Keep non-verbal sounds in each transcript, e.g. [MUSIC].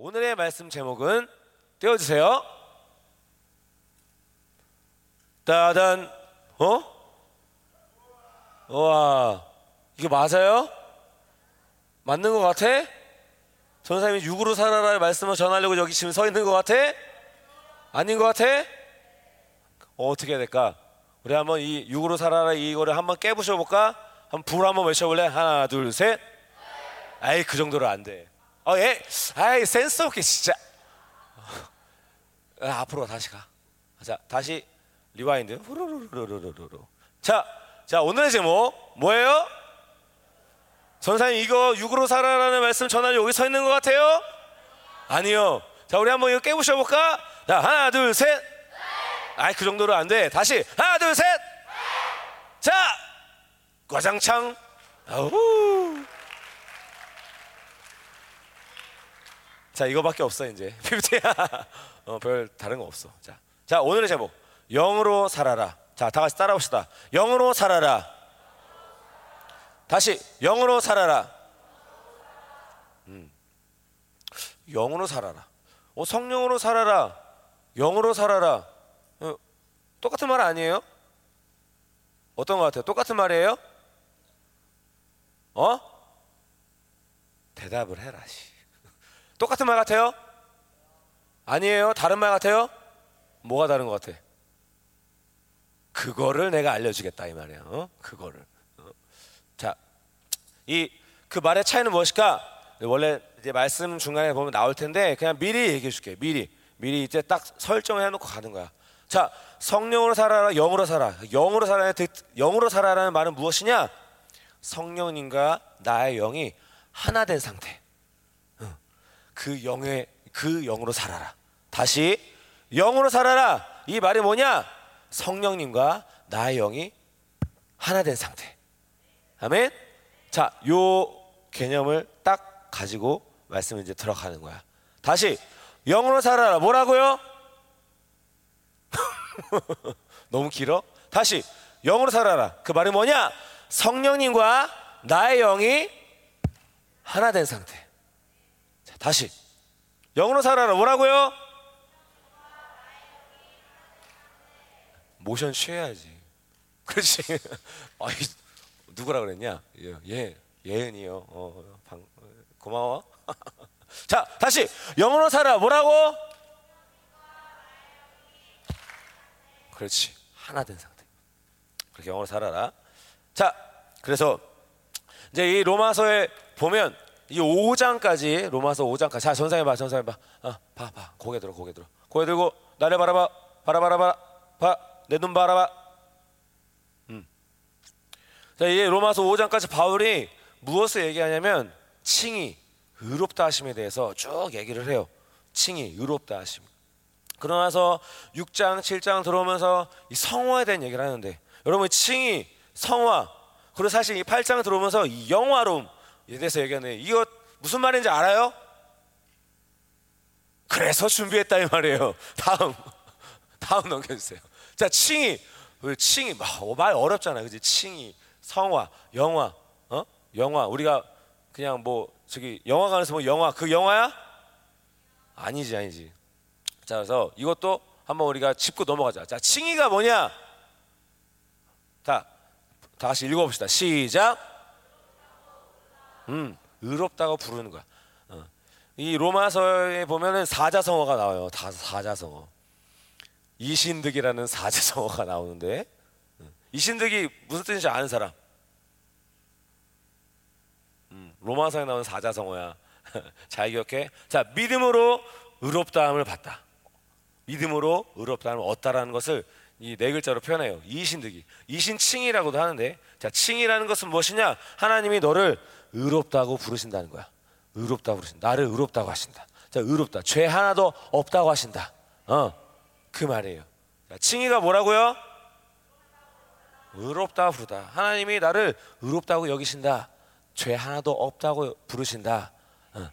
오늘의 말씀 제목은 띄워주세요. 따단 어? 와 이거 맞아요? 맞는 것 같아? 전사님이 육으로 살아라의 말씀을 전하려고 여기 지금 서 있는 것 같아? 아닌 것 같아? 어, 어떻게 해야 될까? 우리 한번 이 육으로 살아라 이거를 한번 깨부셔 볼까? 한번 불 한번 외쳐볼래? 하나 둘 셋. 아이 그 정도로 안 돼. 어, 예. 아이 센스 없게 진짜. 아, 앞으로 다시 가. 자 다시 rewind. 후루루루루루루. 자, 자 오늘의 제목 뭐예요? 전사님 이거 육으로 살아라는 말씀 전하려 여기 서 있는 것 같아요? 아니요. 자 우리 한번 이거 깨부셔 볼까? 자 하나 둘 셋. 아이 그 정도로 안 돼. 다시 하나 둘 셋. 자 과장창. 아우. 자 이거밖에 없어 이제 [LAUGHS] 피부티야. 어 별 다른 거 없어. 자, 자 오늘의 제목 영으로 살아라. 자 다 같이 따라봅시다. 영으로 살아라. 다시 영으로 살아라. 음. 영으로 살아라. 어, 성령으로 살아라. 영으로 살아라. 어, 똑같은 말 아니에요? 어떤 것 같아요? 똑같은 말이에요? 어? 대답을 해라. 씨. 똑같은 말 같아요? 아니에요? 다른 말 같아요? 뭐가 다른 것 같아? 그거를 내가 알려주겠다 이 말이야. 어? 그거를. 어? 자, 이 그 말의 차이는 무엇일까? 원래 이제 말씀 중간에 보면 나올 텐데 그냥 미리 얘기해 줄게. 미리 미리 이제 딱 설정을 해놓고 가는 거야. 자, 성령으로 살아라, 영으로 살아. 영으로 살아, 영으로 살아라는 말은 무엇이냐? 성령님과 나의 영이 하나 된 상태. 그 영의 그 영으로 살아라. 다시 영으로 살아라. 이 말이 뭐냐? 성령님과 나의 영이 하나 된 상태. 아멘. 자, 요 개념을 딱 가지고 말씀을 이제 들어가는 거야. 다시 영으로 살아라. 뭐라고요? [LAUGHS] 너무 길어? 다시 영으로 살아라. 그 말이 뭐냐? 성령님과 나의 영이 하나 된 상태. 자, 다시 영으로 살아라. 뭐라고요? 모션 취해야지. [LAUGHS] 그렇지. 아이, 누구라 그랬냐? 예, 예 예은이요. 어, 방, 고마워. [LAUGHS] 자, 다시 영어로 살아. 뭐라고? 그렇지. 하나 된 상태. 그렇게 영어로 살아라. 자, 그래서 이제 이 로마서에 보면 이 5장까지 로마서 5장까지 자 전상해 봐 전상해 봐. 아, 봐 봐. 고개 들어 고개 들어. 고개 들고 나를 바라봐. 바라바라봐. 봐. 내 눈 바라봐. 음. 자, 이 로마서 5장까지 바울이 무엇을 얘기하냐면 칭이 의롭다 하심에 대해서 쭉 얘기를 해요. 칭이 의롭다 하심. 그러나서 6장, 7장 들어오면서 이 성화에 대한 얘기를 하는데 여러분 칭이 성화 그리고 사실 이 8장 들어오면서 이 영화로움 에 대해서 얘기하는데 이거 무슨 말인지 알아요? 그래서 준비했다 이 말이에요. 다음 다음 넘겨주세요. 자 칭이 칭이 말 어렵잖아요. 그지 칭이 성화 영화 어 영화 우리가 그냥 뭐 저기 영화관에서 뭐 영화 그 영화야? 아니지 아니지. 자 그래서 이것도 한번 우리가 짚고 넘어가자. 자 칭의가 뭐냐? 다 다시 읽어봅시다. 시작. 음 의롭다고 부르는 거야. 어. 이 로마서에 보면은 사자성어가 나와요. 다 사자성어. 이신득이라는 사자성어가 나오는데 어. 이신득이 무슨 뜻인지 아는 사람? 로마서에 나오는 사자성어야. [LAUGHS] 잘 기억해. 자, 믿음으로 의롭다함을 받다. 믿음으로 의롭다함을 얻다라는 것을 이 네 글자로 표현해요. 이신득이. 이신칭이라고도 하는데, 자, 칭이라는 것은 무엇이냐? 하나님이 너를 의롭다고 부르신다는 거야. 의롭다고 부르신다. 나를 의롭다고 하신다. 자, 의롭다. 죄 하나도 없다고 하신다. 어, 그 말이에요. 자, 칭이가 뭐라고요? 의롭다고 부르다. 하나님이 나를 의롭다고 여기신다. 죄 하나도 없다고 부르신다. 어.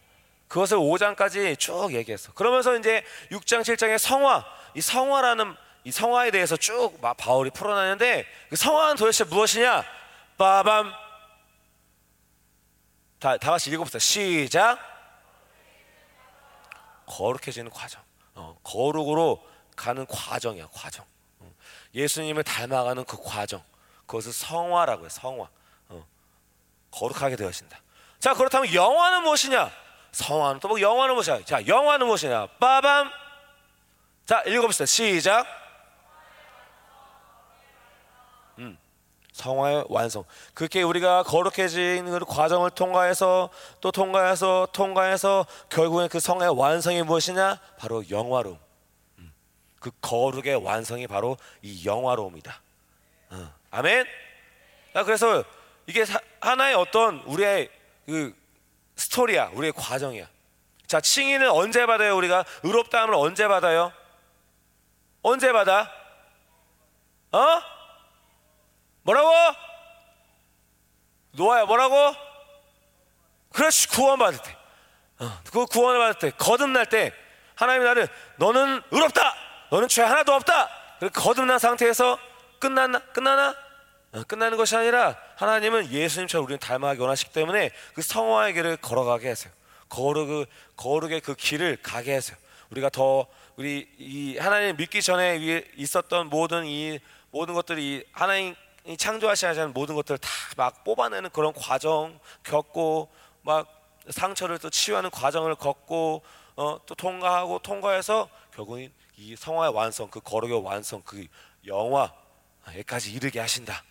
그것을 5장까지 쭉 얘기했어. 그러면서 이제 6장, 7장의 성화, 이 성화라는 이 성화에 대해서 쭉 바울이 풀어나는데 그 성화는 도대체 무엇이냐? 빠밤. 다, 다 같이 읽어봅시다. 시작. 거룩해지는 과정. 어, 거룩으로 가는 과정이야 과정. 어, 예수님을 닮아가는 그 과정. 그것을 성화라고 해 성화. 어, 거룩하게 되어진다. 자 그렇다면 영화는 무엇이냐? 성화는 또 뭐 영화는 무엇이냐? 자 영화는 무엇이냐? 빠밤. 자 읽어봅시다. 시작. 성화의 완성. 그렇게 우리가 거룩해진 그 과정을 통과해서 또 통과해서 통과해서 결국엔 그 성화의 완성이 무엇이냐? 바로 영화로움. 음, 그 거룩의 완성이 바로 이 영화로움이다. 어, 아멘. 자, 그래서 이게 사- 하나의 어떤 우리의 그 스토리야, 우리의 과정이야. 자, 칭의는 언제 받아요? 우리가 의롭다함을 언제 받아요? 언제 받아? 어? 뭐라고? 노아야 뭐라고? 그렇지 구원받을 때 어, 그 구원을 받을 때 거듭날 때 하나님이 나를 너는 의롭다 너는 죄 하나도 없다 그렇게 거듭난 상태에서 끝났나? 끝나나? 어, 끝나는 것이 아니라 하나님은 예수님처럼 우리는 닮아가기 원하시기 때문에 그 성화의 길을 걸어가게 하세요 거룩, 거룩의 그 길을 가게 하세요 우리가 더 우리 이 하나님 믿기 전에 있었던 모든 이 모든 것들이 하나님 이 창조하시지 않은 모든 것들을 다 막 뽑아내는 그런 과정 겪고 막 상처를 또 치유하는 과정을 겪고 어, 또 통과하고 통과해서 결국은 이 성화의 완성 그 거룩의 완성 그 영화에까지 이르게 하신다.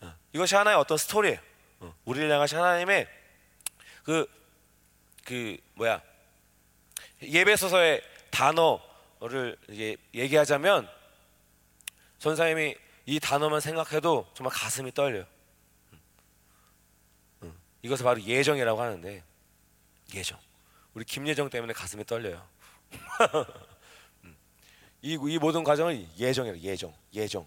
어, 이것이 하나의 어떤 스토리예요. 어, 우리를 향하신 하나님의 그그 뭐야 예배소서의 단어를 얘기하자면 전사님이 이 단어만 생각해도 정말 가슴이 떨려요. 이것을 바로 예정이라고 하는데 예정. 우리 김예정 때문에 가슴이 떨려요. [LAUGHS] 음. 이, 이 모든 과정을 예정이라 예정, 예정.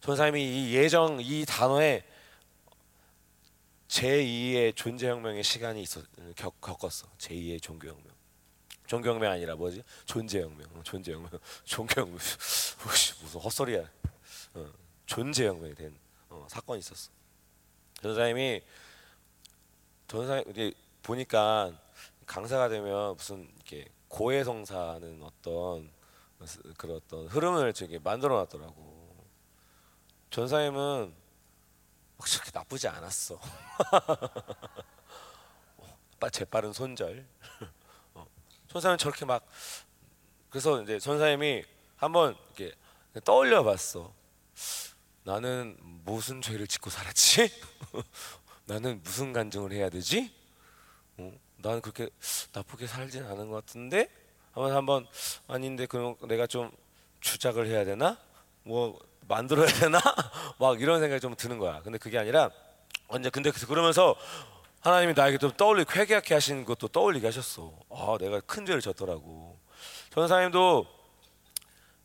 전사님이 이 예정 이 단어에 제2의 존재혁명의 시간이 있었 겪, 겪었어. 제2의 종교혁명. 종교혁명 아니라 뭐지? 존재혁명. 어, 존재혁명. [LAUGHS] 종교혁명. [LAUGHS] 무슨 헛소리야. 어, 존재혁명이 된 어, 사건이 있었어. 전사님이 전사 이제 보니까 강사가 되면 무슨 이렇게 고해성사는 어떤 그런 어떤 흐름을 저기 만들어 놨더라고. 전사님은 그렇게 나쁘지 않았어. [LAUGHS] 재빠른 손절. [LAUGHS] 어, 전사님 저렇게 막 그래서 이제 전사님이 한번 이렇게 떠올려 봤어. 나는 무슨 죄를 짓고 살았지? [LAUGHS] 나는 무슨 간증을 해야 되지? 어, 나는 그렇게 나쁘게 살진 않은 것 같은데 한번 한번 아닌데 그럼 내가 좀 주작을 해야 되나? 뭐 만들어야 되나? [LAUGHS] 막 이런 생각이 좀 드는 거야. 근데 그게 아니라 언제 근데 그러면서 하나님이 나에게 좀 떠올리고 회개하게 하신 것도 떠올리게 하셨어. 아, 내가 큰 죄를 졌더라고. 전사님도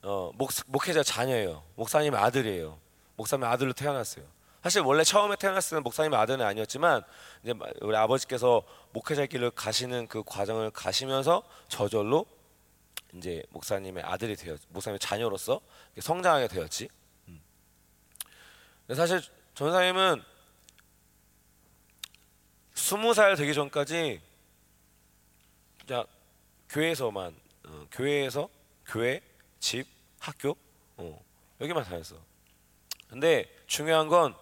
어, 목, 목회자 자녀예요. 목사님 아들이에요. 목사님 아들로 태어났어요. 사실 원래 처음에 태어났을 때는 목사님 아들은 아니었지만 이제 우리 아버지께서 목회자 길을 가시는 그 과정을 가시면서 저절로 이제 목사님의 아들이 되었, 목사님의 자녀로서 성장하게 되었지. 음. 사실 전사님은 스무 살 되기 전까지 자 교회에서만 어, 교회에서 교회 집 학교 어, 여기만 다녔어. 근데 중요한 건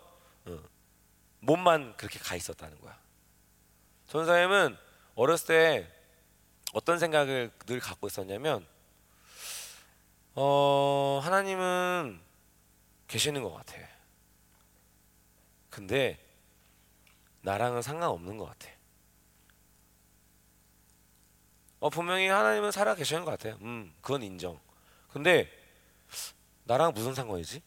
어, 몸만 그렇게 가 있었다는 거야. 전사님은 어렸을 때 어떤 생각을 늘 갖고 있었냐면 어, 하나님은 계시는 것 같아. 근데 나랑은 상관없는 것 같아. 어, 분명히 하나님은 살아 계시는 것 같아요. 음, 그건 인정. 근데 나랑 무슨 상관이지?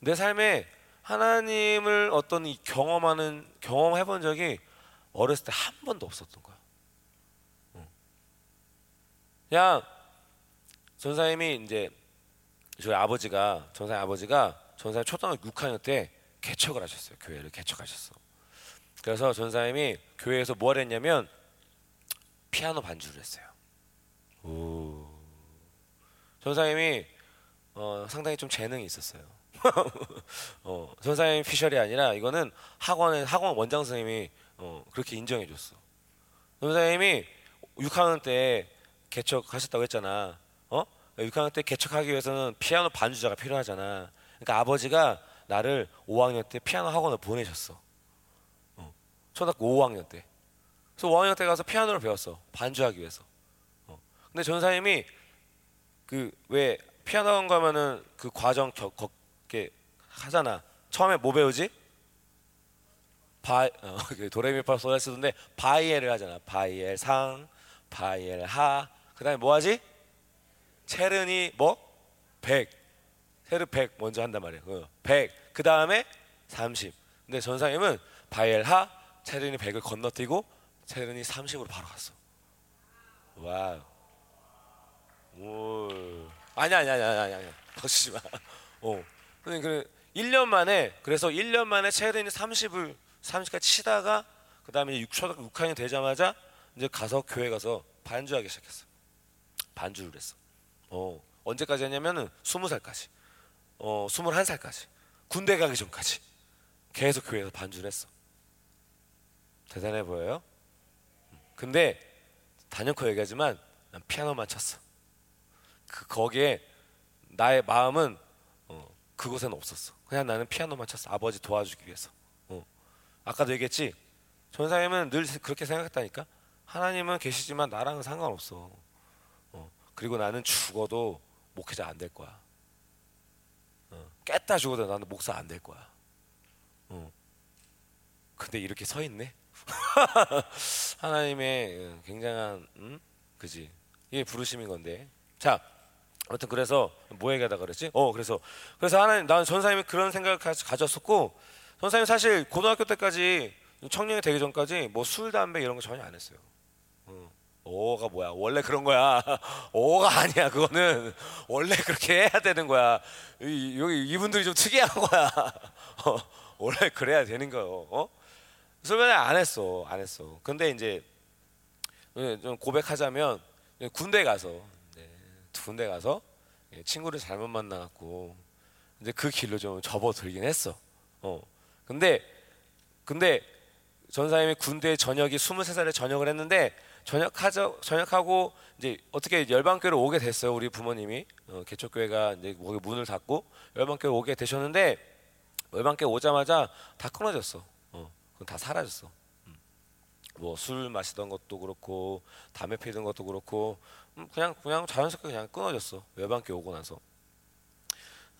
내 삶에 하나님을 어떤 이 경험하는 경험해 본 적이 어렸을 때 한 번도 없었던 거야. 그냥 전사님이 이제 저희 아버지가 전사님 아버지가 전사님 초등학교 6학년 때 개척을 하셨어요. 교회를 개척하셨어. 그래서 전사님이 교회에서 뭘 했냐면 피아노 반주를 했어요. 오. 전사님이 어, 상당히 좀 재능이 있었어요. [LAUGHS] 어, 전사님 피셜이 아니라 이거는 학원의 학원 원장 선생님이 어, 그렇게 인정해 줬어. 전사님이 6학년 때 개척하셨다고 했잖아. 어? 6학년 때 개척하기 위해서는 피아노 반주자가 필요하잖아. 그러니까 아버지가 나를 5학년 때 피아노 학원을 보내셨어. 어. 초등학교 5학년 때. 그래서 5학년 때 가서 피아노를 배웠어. 반주하기 위해서. 어. 근데 전사님이 그 왜 피아노 학원 가면은 그 과정 겨, 걷게 하잖아. 처음에 뭐 배우지? 바 어, [LAUGHS] 그 도레미파솔라시도인데 바이엘을 하잖아. 바이엘 상, 바이엘 하. 그다음에 뭐 하지? 체르니 뭐? 100. 체르 100 먼저 한단 말이야. 어, 100. 그다음에 30. 근데 전사님은 바이엘 하, 체르니 100을 건너뛰고 체르니 30으로 바로 갔어. wow. 오. 아니 아니 아니 아니 아니. 웃지 [LAUGHS] 마. 어. 근데 그 1년 만에 그래서 1년 만에 체르니 30을 30까지 치다가 그다음에 6초등학교 6학년 되자마자 이제 가서 교회 가서 반주하기 시작했어. 반주를 했어. 어. 언제까지 했냐면은 20살까지. 어, 21살까지. 군대 가기 전까지. 계속 교회에서 반주를 했어. 대단해 보여요? 근데 단연코 얘기하지만 난 피아노만 쳤어. 그 거기에 나의 마음은 어, 그곳에는 없었어. 그냥 나는 피아노만 쳤어. 아버지 도와주기 위해서. 어. 아까도 얘기했지. 전사님은 늘 그렇게 생각했다니까. 하나님은 계시지만 나랑은 상관없어. 어. 그리고 나는 죽어도 목회자 안 될 거야. 어. 깼다 죽어도 나는 목사 안 될 거야. 어. 근데 이렇게 서 있네. [LAUGHS] 하나님의 굉장한 음? 그지 이게 부르심인 건데 자 아무튼 그래서 뭐 얘기하다 그랬지? 어 그래서. 그래서 하나님 나는 전사님이 그런 생각을 가, 가졌었고 전사님 사실 고등학교 때까지 청년이 되기 전까지 뭐 술 담배 이런 거 전혀 안 했어요. 어. 오가 뭐야? 원래 그런 거야. [LAUGHS] 오가 아니야 그거는. 원래 그렇게 해야 되는 거야. 이, 여기 이분들이 좀 특이한 거야. [LAUGHS] 어, 원래 그래야 되는 거요. 어? 설명을 안 했어, 안 했어. 근데 이제 좀 고백하자면 군대 가서 네, 군대 가서 친구를 잘못 만나갖고 이제 그 길로 좀 접어들긴 했어. 어. 근데 근데 전사님이 군대 전역이 23살에 전역을 했는데 전역하죠 전역하고 이제 어떻게 열방교회로 오게 됐어요 우리 부모님이 어, 개척교회가 이제 문을 닫고 열방교회 오게 되셨는데 열방교회 오자마자 다 끊어졌어 그건 다 사라졌어. 음. 뭐술 마시던 것도 그렇고 담배 피던 것도 그렇고 음, 그냥 그냥 자연스럽게 그냥 끊어졌어. 외반께 오고 나서.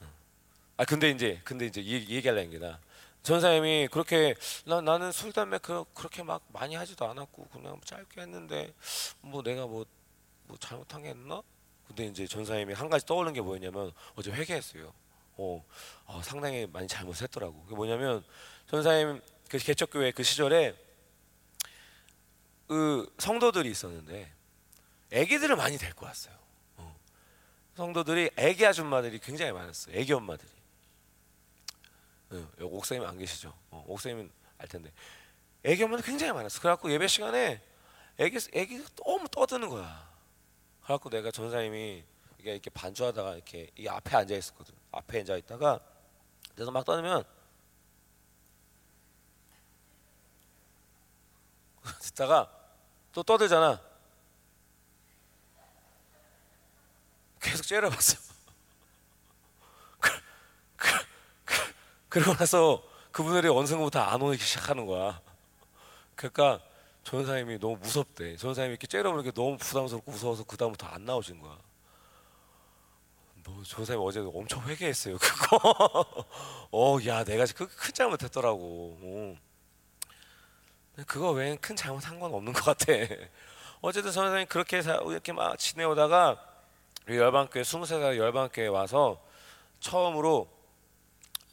음. 아 근데 이제 근데 이제 이 얘기하려는 게나 전사님이 그렇게 나, 나는 술 담배 그, 그렇게 막 많이 하지도 않았고 그냥 짧게 했는데 뭐 내가 뭐, 뭐 잘못한 게 있나? 근데 이제 전사님이 한 가지 떠오르는 게 뭐였냐면 어제 회개했어요. 어, 어 상당히 많이 잘못했더라고. 그게 뭐냐면 전사님 그 개척교회 그 시절에 그 성도들이 있었는데 아기들을 많이 데리고 왔어요. 어. 성도들이 아기 아줌마들이 굉장히 많았어요. 아기 엄마들이. 어, 옥사님 안 계시죠? 어, 옥사님은 알 텐데. 아기 엄마들 굉장히 많았어. 그래갖고 예배 시간에 아기 아기 너무 떠드는 거야. 그래갖고 내가 전사님이 이게 이렇게 반주하다가 이렇게 이 앞에 앉아 있었거든. 앞에 앉아 있다가 그래서 막 떠들면 [LAUGHS] 듣다가 또 떠들잖아. 계속 째려봤어. 그, 그러고 나서 그분들이 어느 순간부터 안 오기 시작하는 거야. 그러니까 전사님이 너무 무섭대. 전사님이 이렇게 째려보는 게 너무 부담스럽고 무서워서 그 다음부터 안 나오신 거야. 너 전사님 어제 엄청 회개했어요. 그거. [LAUGHS] 어, 야, 내가 큰 잘못했더라고. 어. 그거 외엔 큰 잘못한 건 없는 것 같아. [LAUGHS] 어쨌든 선생님 그렇게 이렇게 막 지내오다가 열방교회 23살 열방교회 와서 처음으로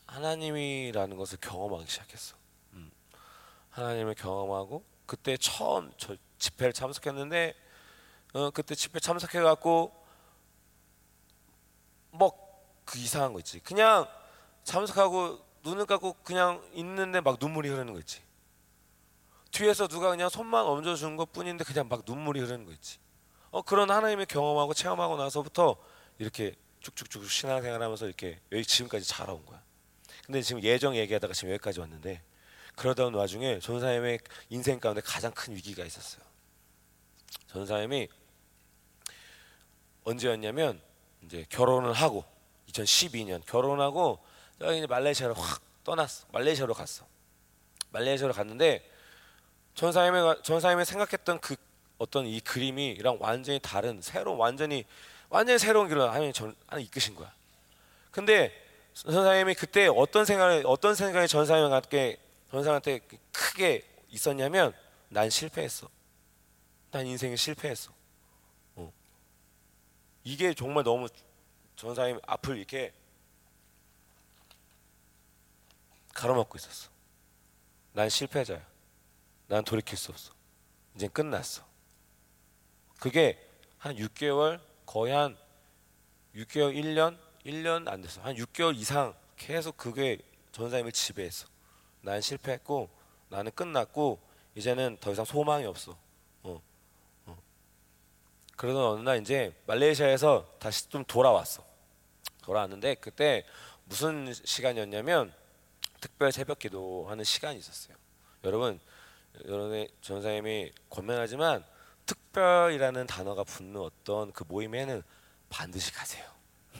하나님이라는 것을 경험하기 시작했어. 음. 하나님을 경험하고 그때 처음 저 집회를 참석했는데 어, 그때 집회 참석해 갖고 뭐 그 이상한 거 있지. 그냥 참석하고 눈을 감고 그냥 있는데 막 눈물이 흐르는 거 있지. 뒤에서 누가 그냥 손만 얹어 준 것 뿐인데 그냥 막 눈물이 흐르는 거 있지. 어, 그런 하나님의 경험하고 체험하고 나서부터 이렇게 쭉쭉쭉 신앙생활하면서 이렇게 여기 지금까지 자라온 거야. 근데 지금 예정 얘기하다가 지금 여기까지 왔는데 그러다 온 와중에 전사님의 인생 가운데 가장 큰 위기가 있었어요. 전사님이 언제였냐면 이제 결혼을 하고 2012년 결혼하고 저기 이제 말레이시아로 확 떠났어. 말레이시아로 갔어. 말레이시아로 갔는데 전사님이 전사님이 생각했던 그 어떤 이 그림이랑 완전히 다른 새로운 완전히 완전히 새로운 길을 하나님 전 하나 이끄신 거야. 근데 전사님이 그때 어떤 생각을 어떤 생각이 전사님한테 전사한테 크게 있었냐면 난 실패했어. 난 인생에 실패했어. 어. 이게 정말 너무 전사님 앞을 이렇게 가로막고 있었어. 난 실패자야. 난 돌이킬 수 없어. 이제 끝났어. 그게 한 6개월 거의 한 6개월 1년 1년 안 됐어. 한 6개월 이상 계속 그게 전사님을 지배했어. 난 실패했고 나는 끝났고 이제는 더 이상 소망이 없어. 어. 어. 그러던 어느 날 이제 말레이시아에서 다시 좀 돌아왔어. 돌아왔는데 그때 무슨 시간이었냐면 특별 새벽 기도하는 시간이 있었어요. 여러분, 여러분의 전사님이 권면하지만 특별이라는 단어가 붙는 어떤 그 모임에는 반드시 가세요.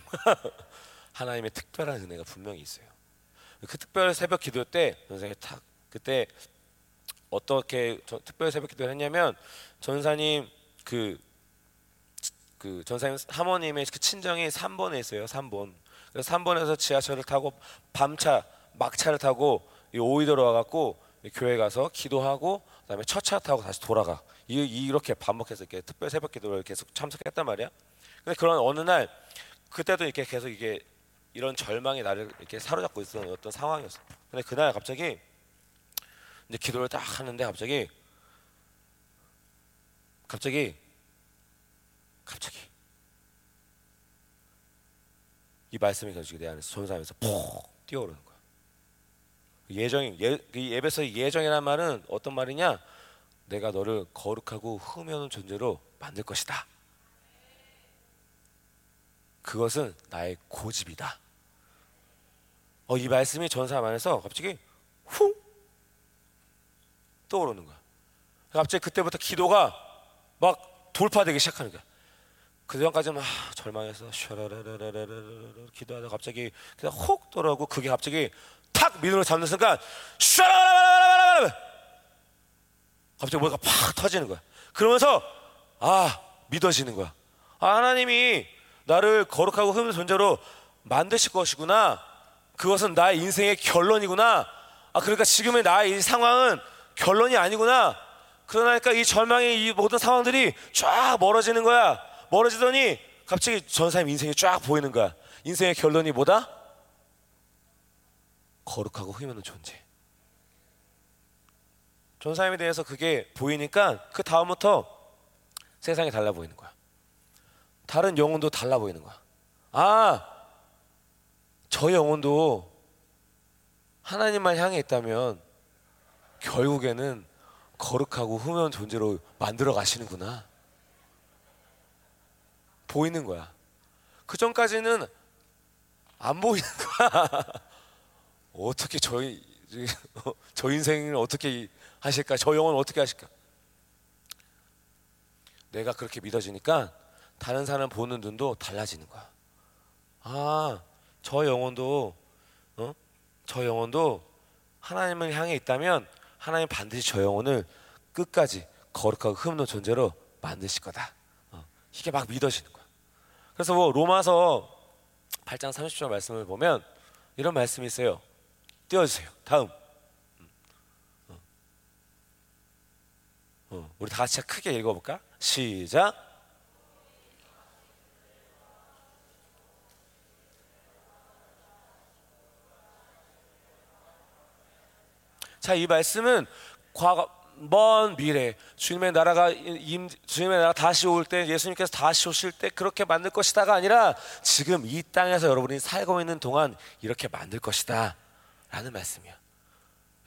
[LAUGHS] 하나님의 특별한 은혜가 분명히 있어요. 그 특별 새벽 기도 때 전사님이 탁 그때 어떻게 특별 새벽 기도를 했냐면 전사님 그, 그 전사님 사모님의 그 친정이 3번에 있어요. 3번. 그래서 3번에서 지하철을 타고 밤차 막차를 타고 오이도로 와갖고 교회 가서 기도하고 그다음에 첫차 타고 다시 돌아가. 이, 이렇게 반복해서 이렇게 특별 새벽 기도를 계속 참석했단 말이야. 근데 그런 어느 날 그때도 이렇게 계속 이게 이런 절망이 나를 이렇게 사로잡고 있었던 어떤 상황이었어. 근데 그날 갑자기 이제 기도를 딱 하는데 갑자기 갑자기 갑자기 이 말씀이 가지고 내 안에서 전사하면서 푹 뛰어오르는 거야. 예정이 예, 예배서 예정이란 말은 어떤 말이냐? 내가 너를 거룩하고 흠없는 존재로 만들 것이다. 그것은 나의 고집이다. 어, 이 말씀이 전사 안에서 갑자기 훅 떠오르는 거야. 갑자기 그때부터 기도가 막 돌파되기 시작하는 거야. 그 전까지는 막 절망해서 샤라라라라라라 기도하다 갑자기 그냥 훅 돌아오고 그게 갑자기 탁 민으로 잡는 순간 샤라라라라라라 갑자기 뭐가 팍 터지는 거야. 그러면서 아 믿어지는 거야. 아 하나님이 나를 거룩하고 흠없는 존재로 만드실 것이구나. 그것은 나의 인생의 결론이구나. 아 그러니까 지금의 나의 이 상황은 결론이 아니구나. 그러니까 이 절망의 이 모든 상황들이 쫙 멀어지는 거야. 멀어지더니 갑자기 전사님 인생이 쫙 보이는 거야. 인생의 결론이 뭐다? 거룩하고 흠 없는 존재. 전사님에 대해서 그게 보이니까 그 다음부터 세상이 달라 보이는 거야. 다른 영혼도 달라 보이는 거야. 아, 저 영혼도 하나님만 향해 있다면 결국에는 거룩하고 흠없는 존재로 만들어 가시는구나. 보이는 거야. 그 전까지는 안 보이는 거야. [LAUGHS] 어떻게 저희 저 인생을 어떻게 하실까? 저 영혼 어떻게 하실까? 내가 그렇게 믿어지니까 다른 사람 보는 눈도 달라지는 거야. 아, 저 영혼도 어? 저 영혼도 하나님을 향해 있다면 하나님 반드시 저 영혼을 끝까지 거룩하고 흠없는 존재로 만드실 거다. 어, 이게 막 믿어지는 거야. 그래서 뭐 로마서 8장 30절 말씀을 보면 이런 말씀이 있어요. 띄워주세요. 다음. 어. 어, 우리 다 같이 크게 읽어볼까? 시작. 자, 이 말씀은 과거 먼 미래 주님의 나라가 임, 주님의 나라 다시 올 때 예수님께서 다시 오실 때 그렇게 만들 것이다가 아니라 지금 이 땅에서 여러분이 살고 있는 동안 이렇게 만들 것이다 라는 말씀이야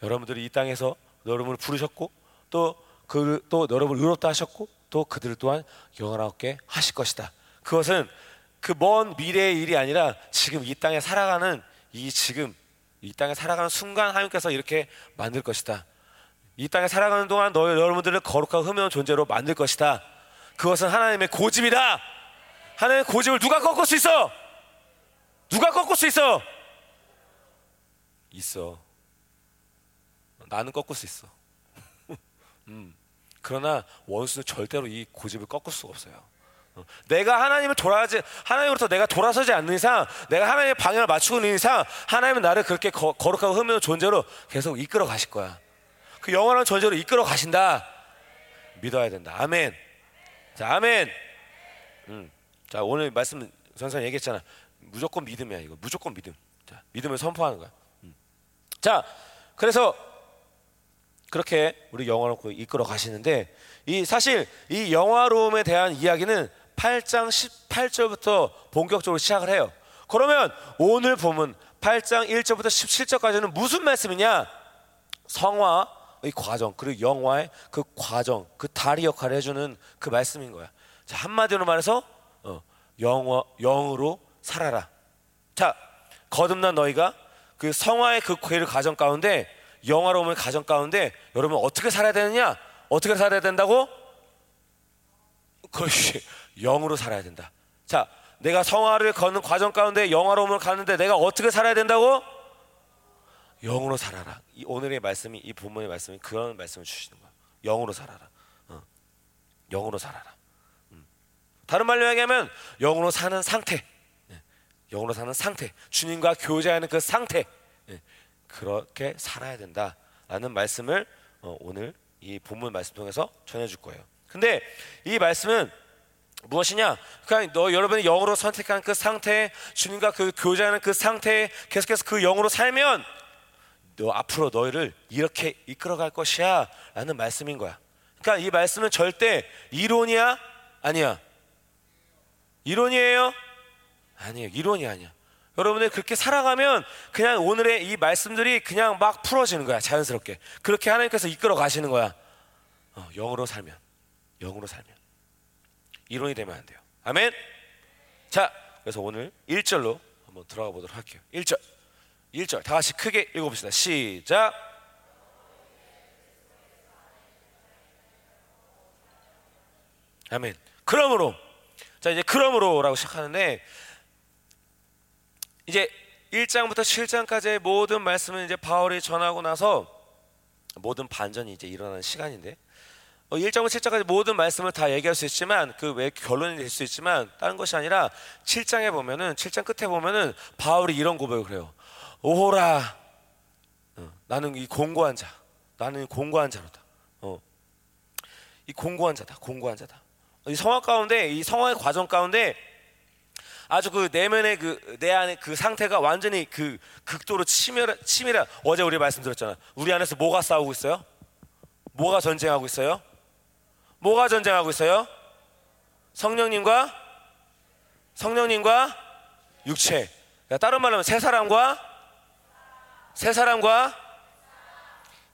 여러분들이 이 땅에서 여러분을 부르셨고 또 그 또 여러분을 의롭다 하셨고 또 그들 또한 영원하게 하실 것이다 그것은 그 먼 미래의 일이 아니라 지금 이 땅에 살아가는 이 지금 이 땅에 살아가는 순간 하나님께서 이렇게 만들 것이다. 이 땅에 살아가는 동안 너희 여러분들을 거룩하고 흠없는 존재로 만들 것이다. 그것은 하나님의 고집이다. 하나님의 고집을 누가 꺾을 수 있어? 누가 꺾을 수 있어? 있어. 나는 꺾을 수 있어. [LAUGHS] 음. 그러나 원수는 절대로 이 고집을 꺾을 수가 없어요. 어. 내가 하나님을 돌아지 하나님으로부터 내가 돌아서지 않는 이상, 내가 하나님의 방향을 맞추고 있는 이상, 하나님은 나를 그렇게 거, 거룩하고 흠없는 존재로 계속 이끌어 가실 거야. 그 영원한 존재로 이끌어 가신다. 믿어야 된다. 아멘. 자, 아멘. 음. 자, 오늘 말씀 선생 얘기했잖아. 무조건 믿음이야 이거. 무조건 믿음. 자, 믿음을 선포하는 거야. 음. 자, 그래서 그렇게 우리 영화로 이끌어 가시는데 이 사실 이 영화로움에 대한 이야기는 8장 18절부터 본격적으로 시작을 해요. 그러면 오늘 보면 8장 1절부터 17절까지는 무슨 말씀이냐? 성화의 과정 그리고 영화의 그 과정 그 다리 역할을 해주는 그 말씀인 거야. 자 한마디로 말해서 어, 영어 영으로 살아라. 자 거듭난 너희가 그 성화의 그 괴를 가정 가운데 영화로움을 가정 가운데 여러분 어떻게 살아야 되느냐? 어떻게 살아야 된다고? 그렇지 영으로 살아야 된다. 자, 내가 성화를 걷는 과정 가운데 영화로움을 가는데 내가 어떻게 살아야 된다고? 영으로 살아라. 이 오늘의 말씀이 이 본문의 말씀이 그런 말씀을 주시는 거야. 영으로 살아라. 어. 영으로 살아라. 음. 다른 말로 얘기하면 영으로 사는 상태. 네. 영으로 사는 상태. 주님과 교제하는 그 상태. 네. 그렇게 살아야 된다라는 말씀을 어, 오늘 이 본문 말씀 통해서 전해줄 거예요. 근데 이 말씀은 무엇이냐? 그러니까 너 여러분이 영으로 선택한 그 상태, 주님과 그 교제하는 그 상태, 계속해서 그 영으로 살면 너 앞으로 너희를 이렇게 이끌어갈 것이야라는 말씀인 거야. 그러니까 이 말씀은 절대 이론이야, 아니야. 이론이에요? 아니에요. 이론이 아니야. 여러분들 그렇게 살아가면 그냥 오늘의 이 말씀들이 그냥 막 풀어지는 거야 자연스럽게. 그렇게 하나님께서 이끌어 가시는 거야. 어, 영으로 살면 영으로 살면. 이론이 되면 안 돼요. 아멘? 자 그래서 오늘 1절로 한번 들어가 보도록 할게요. 1절. 1절. 다 같이 크게 읽어봅시다. 시작. 아멘. 그러므로. 자 이제 그러므로라고 시작하는데 이제 1장부터 7장까지의 모든 말씀을 이제 바울이 전하고 나서 모든 반전이 이제 일어나는 시간인데 1장부터 어, 7장까지 모든 말씀을 다 얘기할 수 있지만 그외 결론이 될 수 있지만 다른 것이 아니라 7장에 보면은 7장 끝에 보면은 바울이 이런 고백을 해요. 오호라 어, 나는 이 공고한 자 나는 공고한 자로다. 어. 이 공고한 자다. 공고한 자다. 이 성화 가운데 이 성화의 과정 가운데 아주 그 내면의 그 내 안의 그 상태가 완전히 그 극도로 치밀 치밀한 어제 우리 말씀드렸잖아. 우리 안에서 뭐가 싸우고 있어요? 뭐가 전쟁하고 있어요? 뭐가 전쟁하고 있어요? 성령님과 성령님과 육체. 그러니까 다른 말로 하면 세 사람과 세 사람과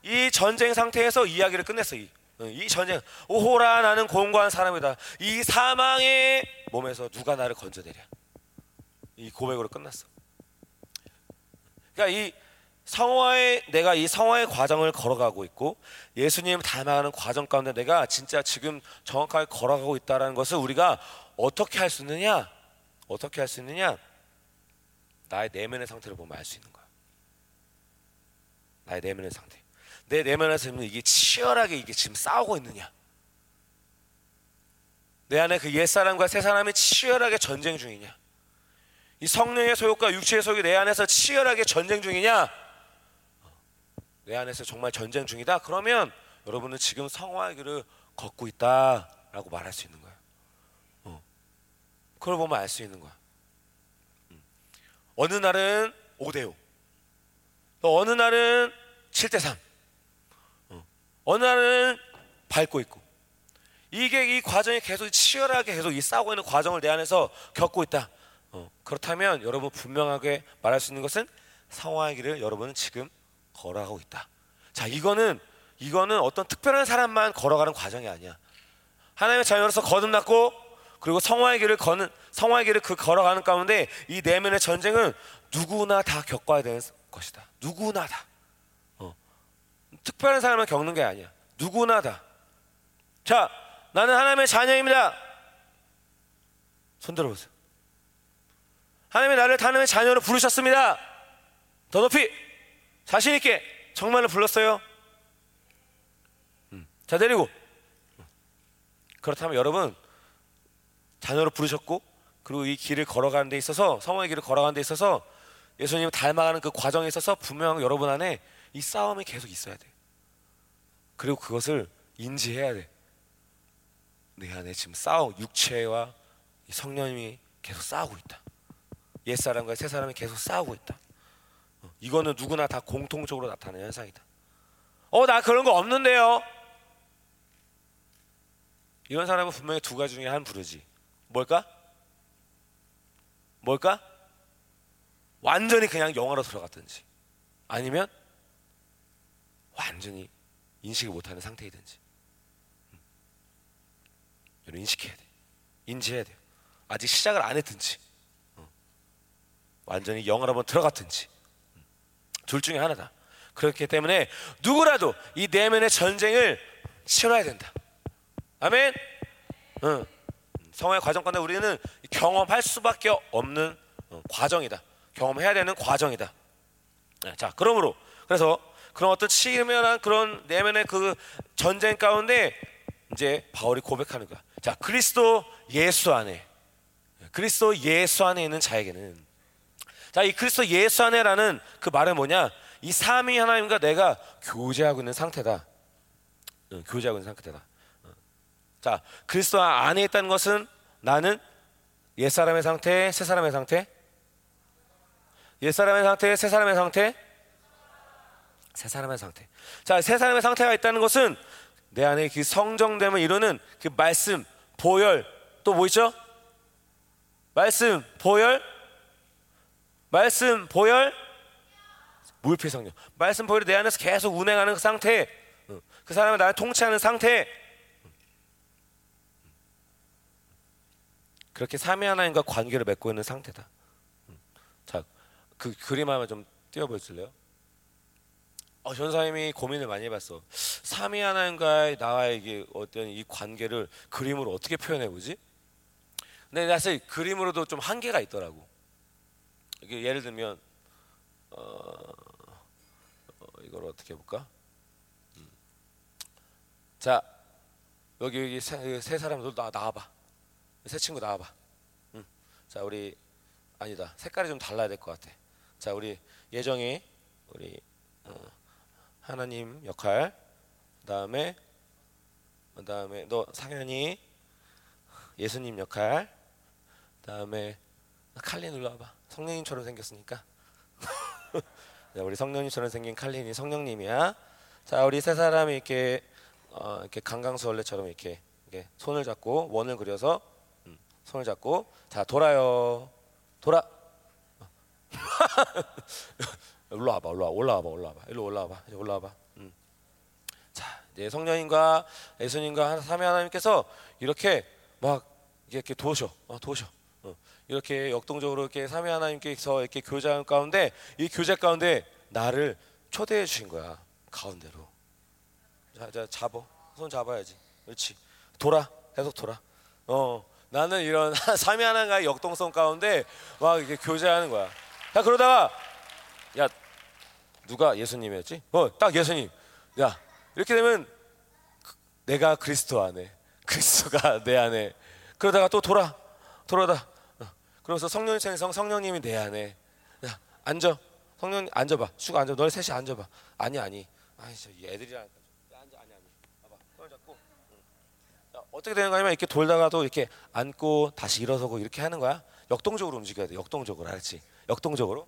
이 전쟁 상태에서 이야기를 끝냈어. 이, 이 전쟁. 오호라 나는 공고한 사람이다. 이 사망의 몸에서 누가 나를 건져내랴. 이 고백으로 끝났어. 그러니까 이 성화의 내가 이 성화의 과정을 걸어가고 있고 예수님 닮아가는 과정 가운데 내가 진짜 지금 정확하게 걸어가고 있다라는 것을 우리가 어떻게 할 수 있느냐? 어떻게 할 수 있느냐? 나의 내면의 상태를 보면 알 수 있는 거야. 나의 내면의 상태. 내 내면에서 이게 치열하게 이게 지금 싸우고 있느냐? 내 안에 그 옛사람과 새사람이 치열하게 전쟁 중이냐? 이 성령의 소욕과 육체의 소욕이 내 안에서 치열하게 전쟁 중이냐? 내 안에서 정말 전쟁 중이다. 그러면 여러분은 지금 성화의 길을 걷고 있다라고 말할 수 있는 거야. 어. 그걸 보면 알 수 있는 거야. 음. 어느 날은 5대5. 또 어느 날은 7대3. 어. 어느 날은 밟고 있고. 이게 이 과정이 계속 치열하게 계속 이 싸우고 있는 과정을 내 안에서 겪고 있다. 어, 그렇다면 여러분 분명하게 말할 수 있는 것은 상황의 길을 여러분은 지금 걸어가고 있다. 자, 이거는 이거는 어떤 특별한 사람만 걸어가는 과정이 아니야. 하나님의 자녀로서 거듭났고 그리고 성화의 길을 거는 성화의 길을 그 걸어가는 가운데 이 내면의 전쟁은 누구나 다 겪어야 되는 것이다. 누구나 다. 어. 특별한 사람만 겪는 게 아니야. 누구나 다. 자, 나는 하나님의 자녀입니다. 손 들어보세요. 하나님이 나를 하나님의 자녀로 부르셨습니다. 더 높이 자신 있게 정말로 불렀어요. 음. 자 내리고 그렇다면 여러분 자녀로 부르셨고 그리고 이 길을 걸어가는 데 있어서 성화의 길을 걸어가는 데 있어서 예수님 닮아가는 그 과정에 있어서 분명 여러분 안에 이 싸움이 계속 있어야 돼. 그리고 그것을 인지해야 돼. 내 안에 지금 싸움, 육체와 성령이 계속 싸우고 있다. 옛 사람과 새 사람이 계속 싸우고 있다. 어, 이거는 누구나 다 공통적으로 나타나는 현상이다. 어, 나 그런 거 없는데요. 이런 사람은 분명히 두 가지 중에 한 부르지. 뭘까? 뭘까? 완전히 그냥 영화로 들어갔든지 아니면 완전히 인식을 못하는 상태이든지 음. 여러분 인식해야 돼 인지해야 돼요 아직 시작을 안 했든지 어. 완전히 영화로 한번 들어갔든지 음. 둘 중에 하나다 그렇기 때문에 누구라도 이 내면의 전쟁을 치러야 된다 아멘 응. 성화의 과정 가운데 우리는 경험할 수밖에 없는 어, 과정이다 경험해야 되는 과정이다. 네, 자, 그러므로 그래서 그런 어떤 치밀한 그런 내면의 그 전쟁 가운데 이제 바울이 고백하는 거야. 자, 그리스도 예수 안에 그리스도 예수 안에 있는 자에게는 자, 이 그리스도 예수 안에라는 그 말은 뭐냐? 이 삼위 하나님과 내가 교제하고 있는 상태다. 응, 교제하고 있는 상태다. 자, 그리스도 안에 있다는 것은 나는 옛 사람의 상태, 새 사람의 상태, 옛 사람의 상태, 새 사람의 상태? 새 사람의 상태. 자, 새 사람의 상태가 있다는 것은 내 안에 그 성정됨을 이루는 그 말씀, 보혈, 또 뭐 있죠? 말씀, 보혈, 말씀, 보혈, 물피 성령. 말씀, 보혈이 내 안에서 계속 운행하는 그 상태, 그 사람을 나를 통치하는 상태. 그렇게 삼위 하나님과 관계를 맺고 있는 상태다. 그 그림 한번 좀 띄워 보실래요? 어, 전사님이 고민을 많이 해봤어. 삼위 하나님과의 나와의 어떤 이 관계를 그림으로 어떻게 표현해 보지? 근데 사실 그림으로도 좀 한계가 있더라고. 예를 들면 어, 어 이걸 어떻게 해볼까? 음. 자 여기 여기 세, 세 사람 나 나와봐. 세 친구 나와봐. 응. 자 우리 아니다 색깔이 좀 달라야 될 것 같아. 자, 우리 예정이 우리 어, 하나님 역할. 그다음에 그다음에 너 상현이 예수님 역할. 그다음에 칼린 눌러봐. 성령님처럼 생겼으니까. [LAUGHS] 자, 우리 성령님처럼 생긴 칼린이 성령님이야. 자, 우리 세 사람이 이렇게 어, 이렇게 강강수월래처럼 이렇게, 이렇게 손을 잡고 원을 그려서 음, 손을 잡고 자 돌아요. 돌아. [LAUGHS] 올라와봐, 올라와, 올라와봐, 올라와봐, 일로 올라와봐, 이제 올라와봐. 음. 자, 이제 성령님과 예수님과 삼위 하나님께서 이렇게 막 이렇게 도셔, 어, 도셔. 어. 이렇게 역동적으로 이렇게 삼위 하나님께서 이렇게 교제하는 가운데 이 교제 가운데 나를 초대해 주신 거야 가운데로. 자, 자 잡어, 손 잡아야지. 그렇지. 돌아, 계속 돌아. 어, 나는 이런 [LAUGHS] 삼위 하나님과의 역동성 가운데 막 이렇게 교제하는 거야. 야 그러다가 야 누가 예수님이었지? 어 딱 예수님. 야 이렇게 되면 내가 그리스도 안에 [LAUGHS] 그리스도가 내 안에 그러다가 또 돌아 돌아다. 어. 그러면서 성령 생성 성령님이 내 안에. 야 앉아. 성령 앉아봐. 쑥 앉아. 너희 셋이 앉아봐. 아니 아니. 아니 저 애들이랑 앉아. 아니 아니. 봐봐. 손을 잡고. 자, 어떻게 되는 거냐면 이렇게 돌다가도 이렇게 앉고 다시 일어서고 이렇게 하는 거야? 역동적으로 움직여야 돼. 역동적으로. 알았지? 역동적으로.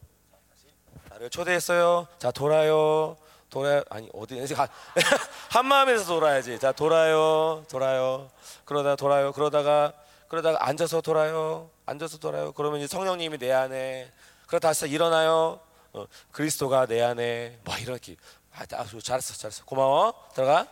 나를 초대했어요. 자 돌아요. 돌아 아니 어디 [LAUGHS] 한 마음에서 돌아야지. 자 돌아요. 돌아요. 그러다 돌아요. 그러다가 그러다가 앉아서 돌아요. 앉아서 돌아요. 그러면 이제 성령님이 내 안에 그러다 다시 일어나요. 어, 그리스도가 내 안에 막 이렇게 아, 잘했어 잘했어 고마워 들어가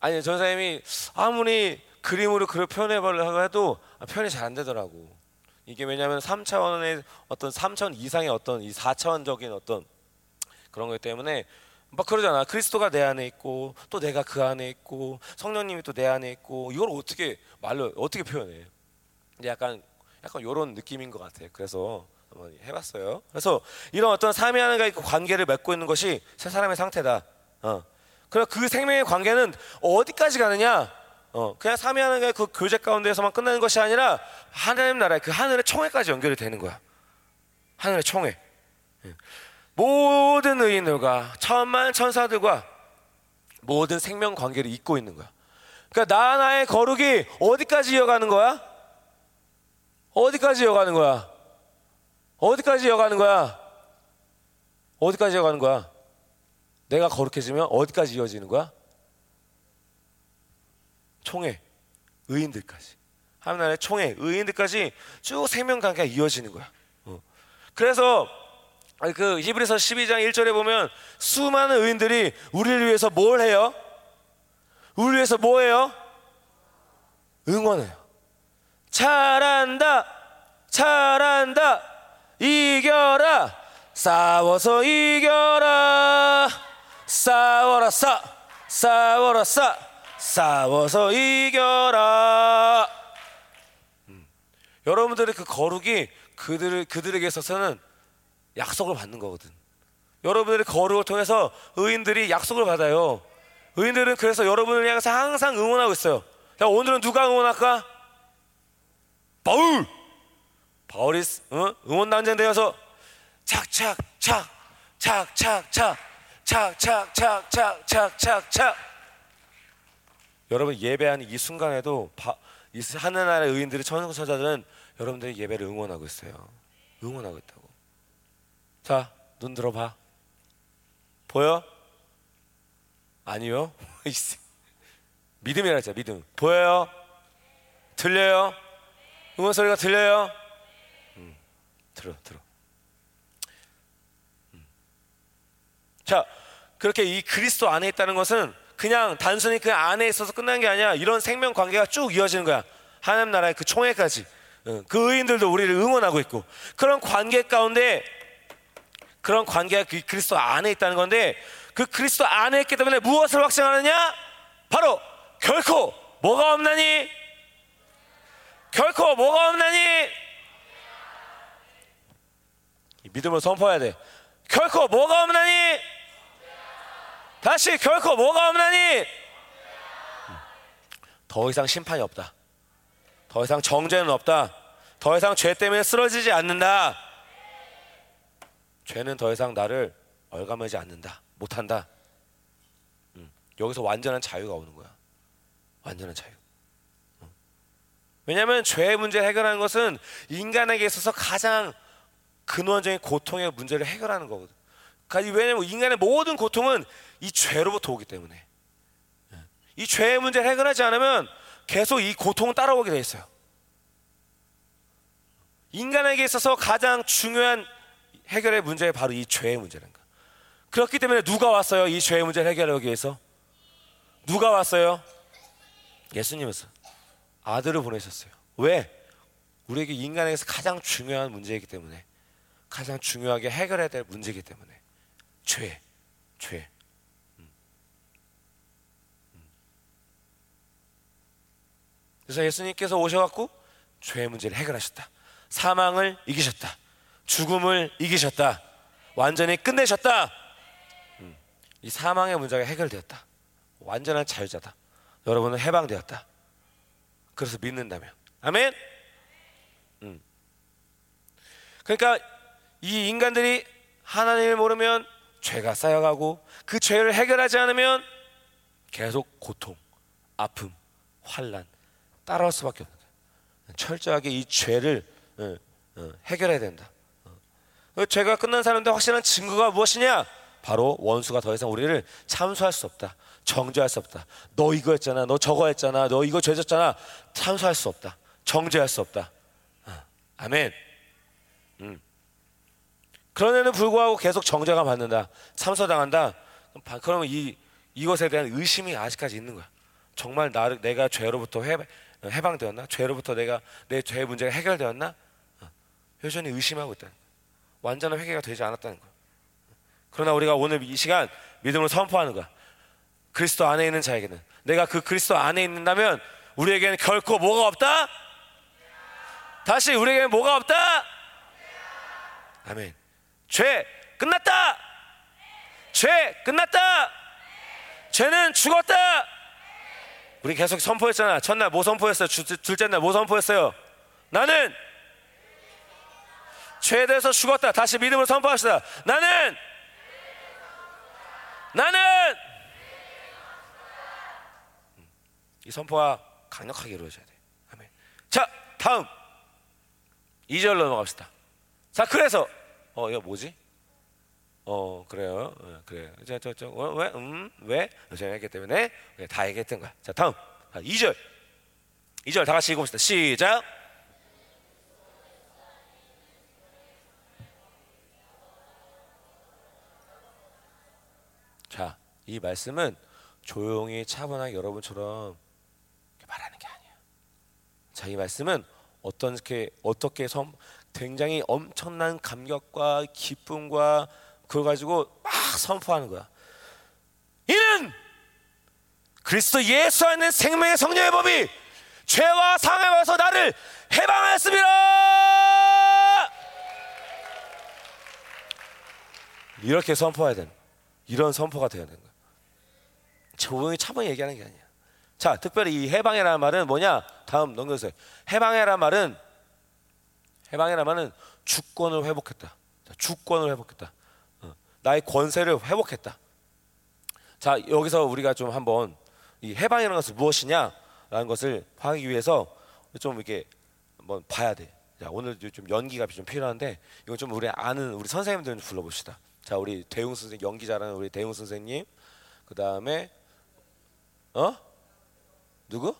아니 전사님이 아무리 그림으로 그걸 표현해보려고 해도 표현이 잘 안 되더라고. 이게 왜냐하면 3차원의 어떤 3차원 이상의 어떤 이 4차원적인 어떤 그런 것 때문에 막 그러잖아. 그리스도가 내 안에 있고 또 내가 그 안에 있고 성령님이 또 내 안에 있고 이걸 어떻게 말로 어떻게 표현해? 이제 약간 약간 이런 느낌인 것 같아요. 그래서 한번 해봤어요. 그래서 이런 어떤 삶의 하나가 관계를 맺고 있는 것이 세 사람의 상태다. 어. 그래 그 생명의 관계는 어디까지 가느냐? 어, 그냥 삼위 하나님의 그 교제 가운데에서만 끝나는 것이 아니라 하나님 나라의 그 하늘의 총회까지 연결이 되는 거야. 하늘의 총회. 예. 모든 의인들과 천만 천사들과 모든 생명 관계를 잇고 있는 거야. 그러니까 나 나의 거룩이 어디까지 이어가는 거야? 어디까지 이어가는 거야? 어디까지 이어가는 거야? 어디까지 이어가는 거야? 내가 거룩해지면 어디까지 이어지는 거야? 총회, 의인들까지. 하나님의 총회, 의인들까지 쭉 생명 관계가 이어지는 거야. 어. 그래서 그 히브리서 12장 1절에 보면 수많은 의인들이 우리를 위해서 뭘 해요? 우리를 위해서 뭐 해요? 응원해요. 잘한다, 잘한다, 이겨라, 싸워서 이겨라, 싸워라, 싸, 싸워라, 싸. 싸워서 이겨라. 음. 여러분들의 그 거룩이 그들 그들에게 있어서는 약속을 받는 거거든. 여러분들의 거룩을 통해서 의인들이 약속을 받아요. 의인들은 그래서 여러분을 향해서 항상 응원하고 있어요. 야 오늘은 누가 응원할까? 바울. 바울이 어? 응원 단장 되어서 착착착 착착착 착착착착착착착 여러분 예배하는 이 순간에도 이 하늘나라의 의인들이 천성천자들은 여러분들의 예배를 응원하고 있어요. 응원하고 있다고. 자, 눈 들어봐. 보여? 아니요. [LAUGHS] 믿음이라 했잖아, 믿음. 보여요? 들려요? 응원 소리가 들려요? 음, 들어, 들어. 음. 자, 그렇게 이 그리스도 안에 있다는 것은 그냥 단순히 그 안에 있어서 끝난 게 아니라 이런 생명 관계가 쭉 이어지는 거야. 하나님 나라의 그 총회까지. 그 의인들도 우리를 응원하고 있고 그런 관계 가운데 그런 관계가 그 그리스도 안에 있다는 건데 그 그리스도 안에 있기 때문에 무엇을 확증하느냐? 바로 결코 뭐가 없나니? 결코 뭐가 없나니? 믿음을 선포해야 돼. 결코 뭐가 없나니? 다시 결코 뭐가 없나니? 더 이상 심판이 없다. 더 이상 정죄는 없다. 더 이상 죄 때문에 쓰러지지 않는다. 죄는 더 이상 나를 얼감하지 않는다. 못한다. 음, 여기서 완전한 자유가 오는 거야. 완전한 자유. 음. 왜냐하면 죄의 문제를 해결하는 것은 인간에게 있어서 가장 근원적인 고통의 문제를 해결하는 거거든. 그러니까 왜냐하면 인간의 모든 고통은 이 죄로부터 오기 때문에 이 죄의 문제를 해결하지 않으면 계속 이 고통은 따라오게 돼 있어요. 인간에게 있어서 가장 중요한 해결의 문제가 바로 이 죄의 문제라는 거. 그렇기 때문에 누가 왔어요? 이 죄의 문제를 해결하기 위해서 누가 왔어요? 예수님께서 아들을 보내셨어요. 왜? 우리에게 인간에게서 가장 중요한 문제이기 때문에 가장 중요하게 해결해야 될 문제이기 때문에 죄, 죄. 음. 음. 그래서 예수님께서 오셔갖고 죄의 문제를 해결하셨다. 사망을 이기셨다. 죽음을 이기셨다. 완전히 끝내셨다. 음. 이 사망의 문제가 해결되었다. 완전한 자유자다. 여러분은 해방되었다. 그래서 믿는다면. 아멘? 음. 그러니까 이 인간들이 하나님을 모르면 죄가 쌓여가고 그 죄를 해결하지 않으면 계속 고통, 아픔, 환란 따라올 수밖에 없는 거예요. 철저하게 이 죄를 어, 어, 해결해야 된다. 어. 죄가 끝난 사람인데 확실한 증거가 무엇이냐? 바로 원수가 더 이상 우리를 참수할 수 없다. 정죄할 수 없다. 너 이거 했잖아. 너 저거 했잖아. 너 이거 죄졌잖아. 참수할 수 없다. 정죄할 수 없다. 아멘. 음. 그런데는 불구하고 계속 정죄가 받는다. 참소당한다. 그러면 이 이것에 대한 의심이 아직까지 있는 거야. 정말 나를 내가 죄로부터 해, 해방되었나? 죄로부터 내가 내죄 문제가 해결되었나? 어. 여전히 의심하고 있다. 완전한 회개가 되지 않았다는 거야. 그러나 우리가 오늘 이 시간 믿음으로 선포하는 거야. 그리스도 안에 있는 자에게는 내가 그 그리스도 안에 있는다면 우리에게는 결코 뭐가 없다? 다시 우리에게는 뭐가 없다? 아멘. 죄 끝났다. 죄 끝났다. 죄는 죽었다. 우리 계속 선포했잖아. 첫날 뭐 선포했어요? 주, 둘째 날 뭐 선포했어요? 나는 죄에 대해서 죽었다. 다시 믿음으로 선포합시다. 나는 나는 이 선포가 강력하게 이루어져야 돼. 아멘. 자, 다음 2절 넘어갑시다. 자, 그래서 어, 이거 뭐지? 어, 그래요. 어, 그래요. 저, 저, 저, 어, 왜? 음, 왜? 제가 했기 때문에 다 얘기했던 거야. 자, 다음 2절. 2절 다 같이 읽어봅시다. 시작. 자, 이 말씀은 조용히 차분하게 여러분처럼 말하는 게 아니에요. 자, 이 말씀은 어떻게 어떻게 선 굉장히 엄청난 감격과 기쁨과 그걸 가지고 막 선포하는 거야. 이는 그리스도 예수 안에 생명의 성령의 법이 죄와 상함에서 나를 해방하였습니다. 이렇게 선포해야 되는 이런 선포가 되어야 되는 거야. 조용히 차분히 얘기하는 게 아니야. 자, 특별히 이 해방이라는 말은 뭐냐? 다음 넘겨주세요. 해방이라는 말은 해방이라는 말은 주권을 회복했다. 주권을 회복했다. 어, 나의 권세를 회복했다. 자, 여기서 우리가 좀 한번 이 해방이라는 것은 무엇이냐라는 것을 파악하기 위해서 좀 이렇게 한번 봐야 돼. 자, 오늘 좀 연기가 좀 필요한데 이거 좀 우리 아는 우리 선생님들 좀 불러봅시다. 자, 우리 대웅 선생 연기 잘하는 우리 대웅 선생님, 그 다음에 어 누구?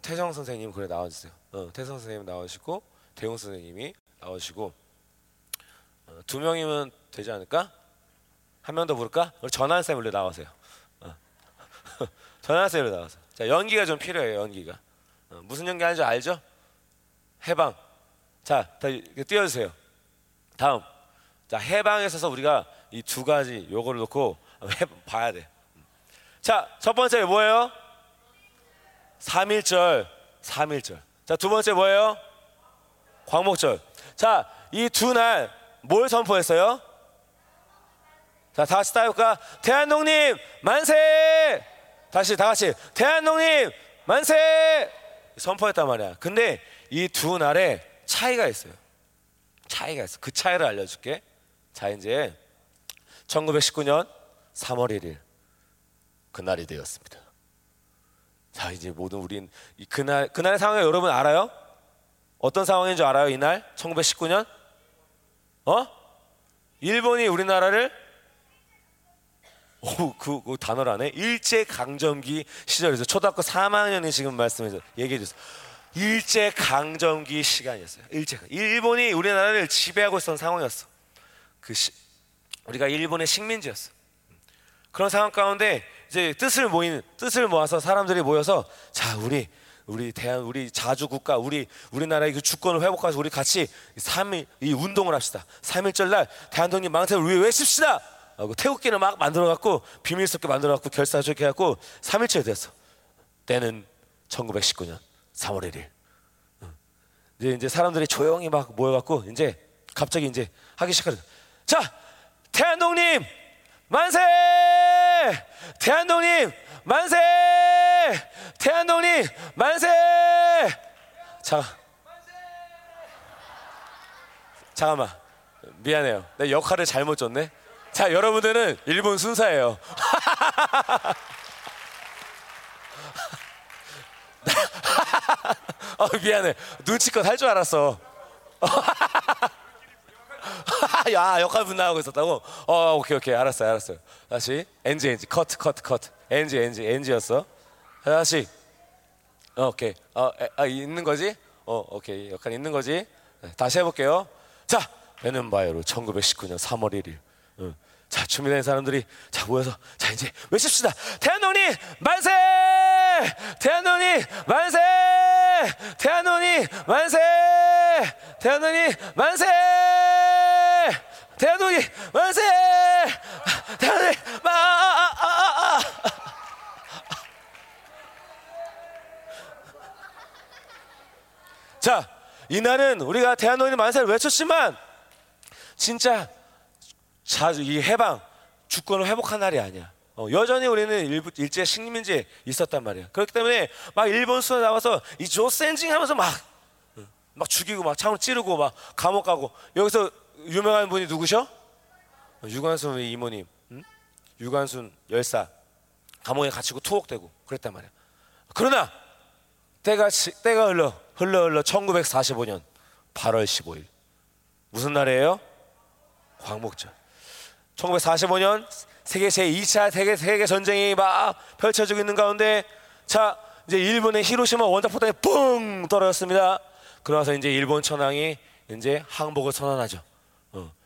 태성 선생님 그래 나와주세요. 어, 태성 선생님 나오시고 대웅 선생님이 나오시고 어, 두 명이면 되지 않을까? 한 명 더 부를까? 우리 전한 쌤으로 나와세요. 어. 전한 쌤으로 나와서. 자 연기가 좀 필요해요. 연기가 어, 무슨 연기 하는지 알죠? 해방. 자, 다 띄워주세요. 다음. 자 해방에 있어서 우리가 이 두 가지 요거를 놓고 해, 봐야 돼. 자, 첫 번째 뭐예요? 3일절, 3일절. 자, 두 번째 뭐예요? 광목절. 자, 이 두 날 뭘 선포했어요? 자, 다 같이 따볼까? 대한독립 만세! 다시 다 같이 대한독립 만세! 선포했단 말이야. 근데 이 두 날에 차이가 있어요. 차이가 있어. 그 차이를 알려줄게. 자, 이제 1919년 3월 1일 그날이 되었습니다. 자 이제 모든 우린 그날 그날의 상황을 여러분 알아요? 어떤 상황인 줄 알아요? 이날 1919년 어? 일본이 우리나라를 오그 그 안해 일제 강점기 시절에서 초등학교 3학년이 지금 말씀해서 얘기해 주세요. 일제 강점기 시간이었어요. 일제 일본이 우리나라를 지배하고 있었던 상황이었어. 그 시, 우리가 일본의 식민지였어. 그런 상황 가운데 이제 뜻을 모이는 뜻을 모아서 사람들이 모여서 자 우리 우리 대한 우리 자주 국가 우리 우리나라의 그 주권을 회복해서 우리 같이 3일 이 운동을 합시다. 3일절 날 대한독립 망태를 위해 외칩시다. 하고 태극기를 막 만들어 갖고 비밀스럽게 만들어 갖고 결사적게 해갖고 3일째 됐어. 때는 1919년 3월 1일. 이제 이제 사람들이 조용히 막 모여 갖고 이제 갑자기 이제 하기 시작하는. 자 대한독립 만세! 대한독립 만세! 대한독립 만세! 자, 잠깐만 미안해요. 내 역할을 잘못 줬네. 자, 여러분들은 일본 순사예요. 어, [LAUGHS] 미안해. 눈치껏 할 줄 알았어. [LAUGHS] 야 역할 분담하고 있었다고? 어 오케이 오케이. 알았어요 알았어요. 다시. 엔지 엔지. 커트 커트 커트 엔지 엔지. 엔지였어. 다시. 어, 오케이. 어 에, 아, 있는 거지? 어 오케이. 역할 있는 거지? 네, 다시 해볼게요. 자 베는바이로 1919년 3월 1일. 응. 자 준비된 사람들이 자 모여서 자 이제 외칩시다. 대한독립 만세! 대한독립 만세! 대한독립 만세! 대한독립 만세 대한민국 만세! 대한민국 마! 아, 아, 아, 자, 이날은 우리가 대한민국 만세를 외쳤지만 진짜 자주 이 해방 주권을 회복한 날이 아니야. 어, 여전히 우리는 일부, 일제 식민지에 있었단 말이야. 그렇기 때문에 막 일본 수에 나와서 이 조센징 하면서 막, 막 죽이고 막 창을 찌르고 막 감옥 가고 여기서 유명한 분이 누구셔? 어, 유관순 이모님, 응? 유관순 열사 감옥에 갇히고 투옥되고 그랬단 말이야. 그러나 때가 지- 때가 흘러 흘러 흘러 1945년 8월 15일 무슨 날이에요? 광복절. 1945년 세계 제 2차 세계 세계 전쟁이 막 펼쳐지고 있는 가운데 자 이제 일본의 히로시마 원자포탄이 뿡 떨어졌습니다. 그러면서 이제 일본 천황이 이제 항복을 선언하죠.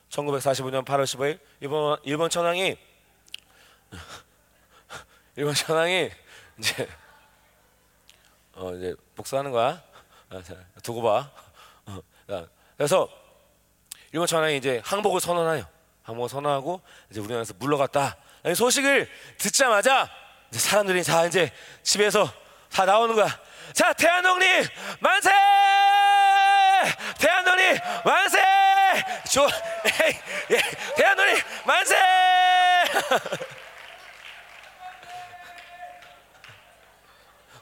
어, 1945년 8월 15일 일본 일본 천황이 [LAUGHS] 일본 천황이 이제 어 이제 복수하는 거야. 아, 자, 두고 봐. 어, 자, 그래서 일본 천황이 이제 항복을 선언해요. 항복을 선언하고 이제 우리나라에서 물러갔다. 이 소식을 듣자마자 사람들이 다 이제 집에서 다 나오는 거야. 자, 대한독립 만세! 대한독립 만세! 조, 에이, 예, 대한독립 만세!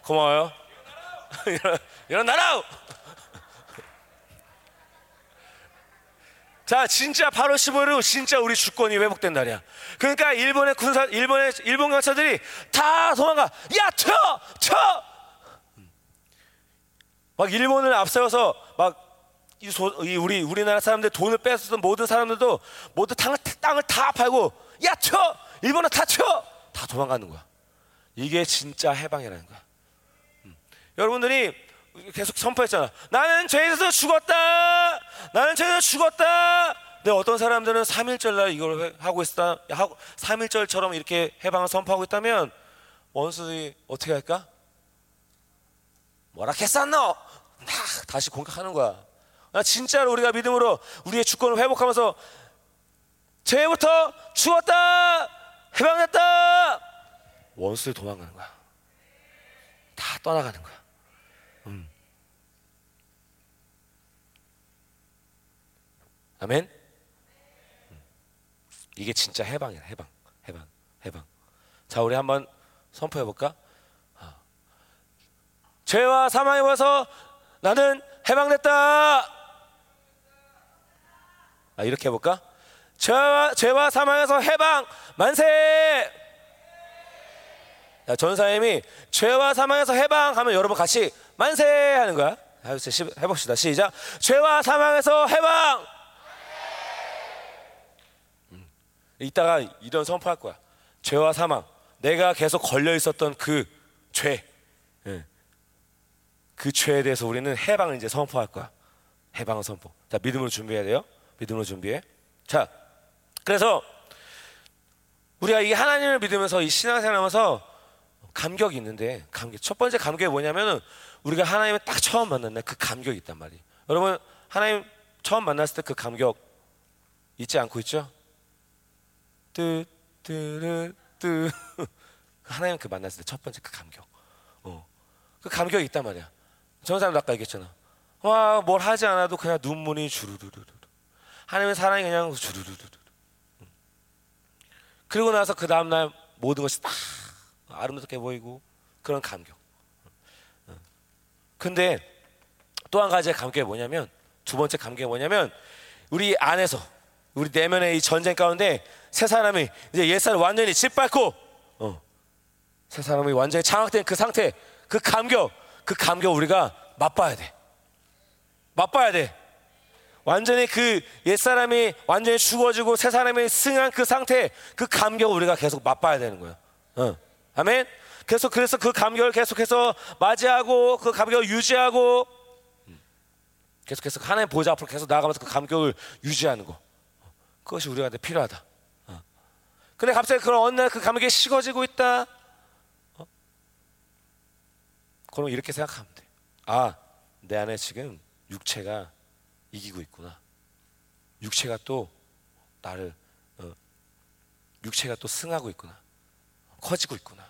고마워요. [LAUGHS] 이런, 나라! 자, 진짜 8월 15일은 진짜 우리 주권이 회복된 날이야. 그러니까 일본의 군사, 일본의 일본 경찰들이 다 도망가. 야, 튀어, 튀어. 막 일본을 앞세워서 막 우리 우리나라 사람들 돈을 뺏었던 모든 사람들도 모두 땅을, 땅을 다 팔고 야, 튀어, 일본은 다 튀어, 다 도망가는 거야. 이게 진짜 해방이라는 거야. 음. 여러분들이 계속 선포했잖아. 나는 죄에서 죽었다. 나는 죄에서 죽었다. 근데 어떤 사람들은 3일절 날 이걸 해- 하고 있다. 하고 3일절처럼 이렇게 해방을 선포하고 있다면 원수들이 어떻게 할까? 뭐라 했었노? 막 다시 공격하는 거야. 나 진짜로 우리가 믿음으로 우리의 주권을 회복하면서 죄부터 죽었다. 해방됐다. 원수들 도망가는 거야. 다 떠나가는 거야. 아멘. 음. 이게 진짜 해방이야. 해방, 해방, 해방. 자, 우리 한번 선포해 볼까? 아. 죄와 사망에 와서 나는 해방됐다. 아, 이렇게 해볼까? 죄와, 죄와 사망에서 해방 만세. 자, 전사님이 죄와 사망에서 해방하면 여러분 같이 만세 하는 거야. 해봅시다. 시작. 죄와 사망에서 해방. 이따가 이런 선포할 거야. 죄와 사망. 내가 계속 걸려 있었던 그 죄. 예. 그 죄에 대해서 우리는 해방을 이제 선포할 거야. 해방을 선포. 자, 믿음으로 준비해야 돼요. 믿음으로 준비해. 자, 그래서 우리가 이 하나님을 믿으면서 이 신앙생활하면서 감격이 있는데 감격. 첫 번째 감격이 뭐냐면은 우리가 하나님을 딱 처음 만난 날 그 감격이 있단 말이에요. 여러분 하나님 처음 만났을 때 그 감격 잊지 않고 있죠? 뜨뜨르뜨 [LAUGHS] 하나님 그 만났을 때 첫 번째 그 감격. 어. 그 감격이 있단 말이야. 저런 사람도 아까 얘기했잖아. 와, 뭘 하지 않아도 그냥 눈물이 주르르르르. 하나님의 사랑이 그냥 주르르르르. 음. 그리고 나서 그 다음 날 모든 것이 딱 아름답게 보이고 그런 감격. 어. 근데 또 한 가지의 감격이 뭐냐면 두 번째 감격이 뭐냐면 우리 안에서 우리 내면의 이 전쟁 가운데 새 사람이 이제 옛사람 완전히 짓밟고 어. 새 사람이 완전히 장악된 그 상태 그 감격 그 감격 우리가 맛봐야 돼 맛봐야 돼 완전히 그 옛사람이 완전히 죽어지고 새 사람이 승한 그 상태 그 감격을 우리가 계속 맛봐야 되는 거야 어. 아멘 계속 그래서 그 감격을 계속해서 맞이하고 그 감격을 유지하고 음. 계속해서 하나님 보좌 앞으로 계속 나아가면서 그 감격을 유지하는 거 그것이 우리한테 필요하다. 어. 근데 갑자기 그런 어느 날 그 감격이 식어지고 있다. 어? 그럼 이렇게 생각하면 돼. 아, 내 안에 지금 육체가 이기고 있구나. 육체가 또 나를 어, 육체가 또 승하고 있구나. 커지고 있구나.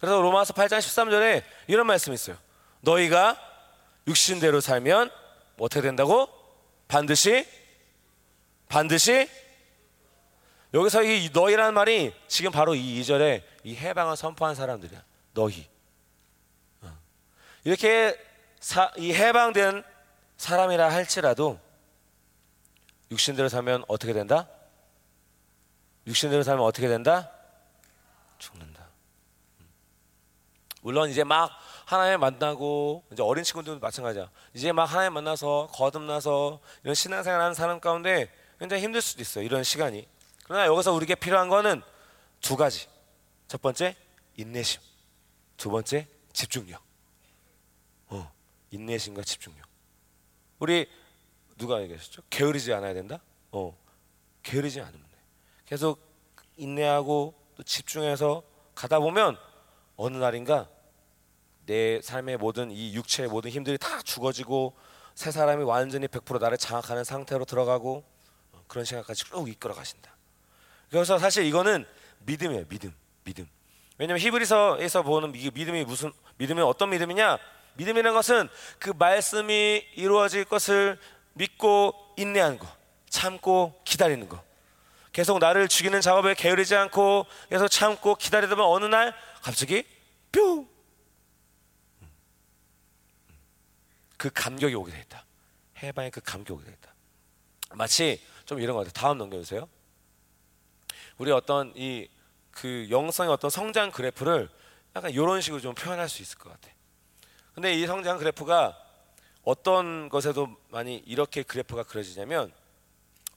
그래서 로마서 8장 13절에 이런 말씀이 있어요. 너희가 육신대로 살면 뭐 어떻게 된다고? 반드시 반드시 여기서 이 너희라는 말이 지금 바로 이 2절에 이 해방을 선포한 사람들이야. 너희. 어. 이렇게 사, 이 해방된 사람이라 할지라도 육신대로 살면 어떻게 된다? 육신대로 살면 어떻게 된다? 죽는다. 음. 물론 이제 막 하나님 만나고 이제 어린 친구들도 마찬가지야. 이제 막 하나님 만나서 거듭나서 이런 신앙생활 하는 사람 가운데 굉장히 힘들 수도 있어. 이런 시간이. 그러나 여기서 우리에게 필요한 거는 두 가지. 첫 번째 인내심. 두 번째 집중력. 어, 인내심과 집중력. 우리 누가 얘기하셨죠? 게으르지 않아야 된다. 어, 게으르지 않으면 돼. 계속 인내하고 또 집중해서 가다 보면 어느 날인가 내 삶의 모든 이 육체의 모든 힘들이 다 죽어지고 새 사람이 완전히 100% 나를 장악하는 상태로 들어가고 어, 그런 시간까지 쭉 이끌어 가신다. 그래서 사실 이거는 믿음이에요. 믿음, 믿음. 왜냐하면 히브리서에서 보는 이 믿음이 무슨 믿음이 어떤 믿음이냐? 믿음이라는 것은 그 말씀이 이루어질 것을 믿고 인내하는 거, 참고 기다리는 거. 계속 나를 죽이는 작업에 게으르지 않고 계속 참고 기다리다 보면 어느 날 갑자기 뿅! 그 감격이 오게 됐다. 해방의 그 감격이 오게 됐다. 마치 좀 이런 것 같아요. 다음 넘겨주세요. 우리 어떤 이 그 영성의 어떤 성장 그래프를 약간 이런 식으로 좀 표현할 수 있을 것 같아. 근데 이 성장 그래프가 어떤 것에도 많이 이렇게 그래프가 그려지냐면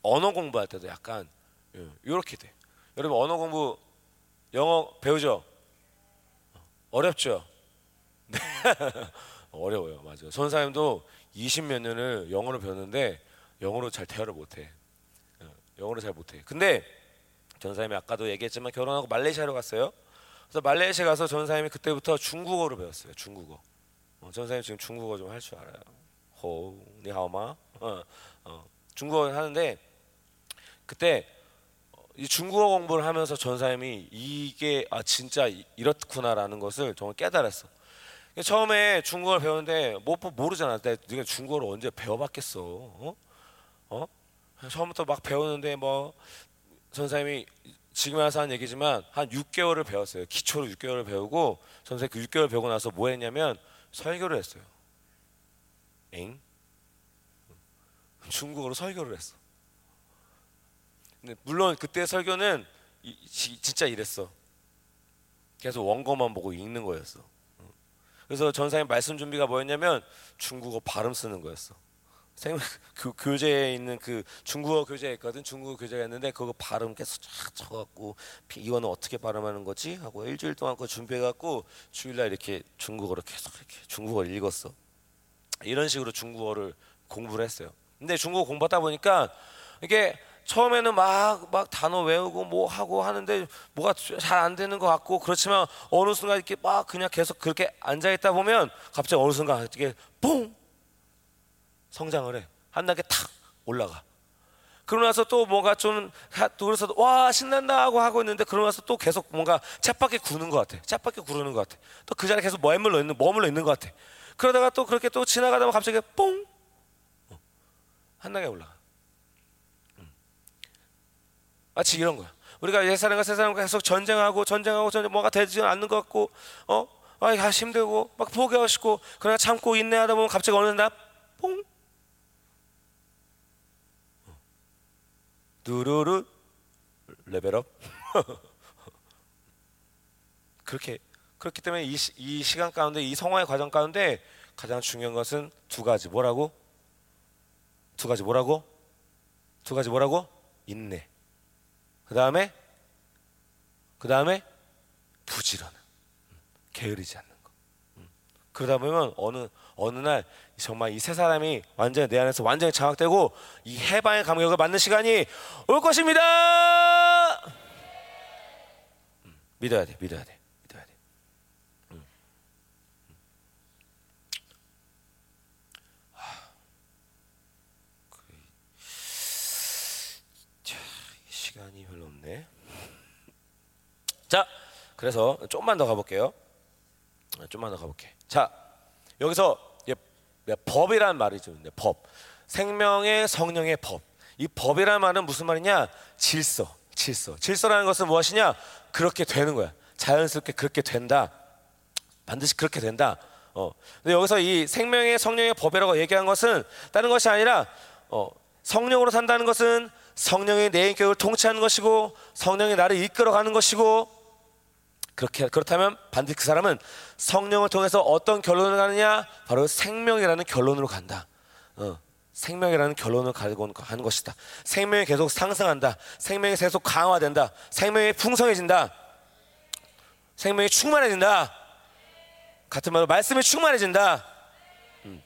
언어 공부할 때도 약간 이렇게 돼. 여러분 언어 공부 영어 배우죠? 어렵죠? 네. [LAUGHS] 어려워요. 맞아요. 선사님도 20몇 년을 영어를 배웠는데 영어로 잘 대화를 못해. 영어를 잘 못해. 근데 전사님이 아까도 얘기했지만 결혼하고 말레이시아로 갔어요. 그래서 말레이시아 가서 전사님이 그때부터 중국어로 배웠어요. 중국어. 어, 전사님 지금 중국어 좀 할 줄 알아요. 호, 니하오마. 어, 어, 중국어 하는데 그때 이 중국어 공부를 하면서 전사님이 이게 아 진짜 이렇구나라는 것을 정말 깨달았어. 처음에 중국어를 배우는데 뭐 모르잖아. 내가 중국어를 언제 배워봤겠어? 어? 어? 처음부터 막 배우는데 뭐 선생님이 지금 와서 한 얘기지만 한 6개월을 배웠어요. 기초로 6개월을 배우고 선생님 그 6개월 배우고 나서 뭐 했냐면 설교를 했어요. 엥? 중국어로 설교를 했어. 근데 물론 그때 설교는 이, 진짜 이랬어. 계속 원고만 보고 읽는 거였어. 그래서 전사님 말씀 준비가 뭐였냐면 중국어 발음 쓰는 거였어. 생 [LAUGHS] 그 교재에 있는 그 중국어 교재에 있거든. 중국어 교재가 있는데 그거 발음 계속 쫙 쳐갖고 이거는 어떻게 발음하는 거지? 하고 일주일 동안 그 준비해갖고 주일날 이렇게 중국어를 계속 이렇게 중국어를 읽었어. 이런 식으로 중국어를 공부를 했어요. 근데 중국어 공부하다 보니까 이게 처음에는 막, 막 단어 외우고 뭐 하고 하는데 뭐가 잘 안 되는 것 같고 그렇지만 어느 순간 이렇게 막 그냥 계속 그렇게 앉아있다 보면 갑자기 어느 순간 이게 뽕! 성장을 해. 한 단계 탁 올라가. 그러고 나서 또 뭔가 좀 그래서 와 신난다 하고 하고 있는데 그러고 나서 또 계속 뭔가 쳇바퀴 구는 것 같아. 쳇바퀴 구르는 것 같아. 또 그 자리에 계속 머물러 있는 머물러 있는 것 같아. 그러다가 또 그렇게 또 지나가다 보면 갑자기 뽕! 어, 한 단계 올라가. 음. 마치 이런 거야. 우리가 옛 사람과 새 사람과 계속 전쟁하고 전쟁하고 전쟁 뭐가 되지 않는 것 같고 어? 아 힘들고 막 포기하고 그러나 참고 인내하다 보면 갑자기 어느 날 뽕! 누르르 레벨업. [LAUGHS] 그렇게 그렇기 때문에 이, 시, 이 시간 가운데 이 성화의 과정 가운데 가장 중요한 것은 두 가지 뭐라고? 두 가지 뭐라고? 두 가지 뭐라고? 인내. 그 다음에 그 다음에 부지런함. 게으르지 않는 거. 그러다 보면 어느 어느 날 정말 이 세 사람이 완전히 내 안에서 완전히 장악되고 이 해방의 감격을 맞는 시간이 올 것입니다. 음, 믿어야 돼, 믿어야 돼, 믿어야 돼. 음. 음. 그, 시간이 별로 없네. 자, 그래서 조금만 더 가볼게요. 좀만 더 가볼게. 자, 여기서 법이란 말이죠. 법. 생명의 성령의 법. 이 법이라는 말은 무슨 말이냐? 질서. 질서. 질서라는 것은 무엇이냐? 그렇게 되는 거야. 자연스럽게 그렇게 된다. 반드시 그렇게 된다. 어. 근데 여기서 이 생명의 성령의 법이라고 얘기한 것은 다른 것이 아니라 어, 성령으로 산다는 것은 성령의 내 인격을 통치하는 것이고 성령이 나를 이끌어가는 것이고 그렇게 그렇다면 반드시 그 사람은 성령을 통해서 어떤 결론을 가느냐 바로 생명이라는 결론으로 간다. 어, 생명이라는 결론을 가지고 하는 것이다. 생명이 계속 상승한다. 생명이 계속 강화된다. 생명이 풍성해진다. 생명이 충만해진다. 같은 말로 말씀이 충만해진다. 음.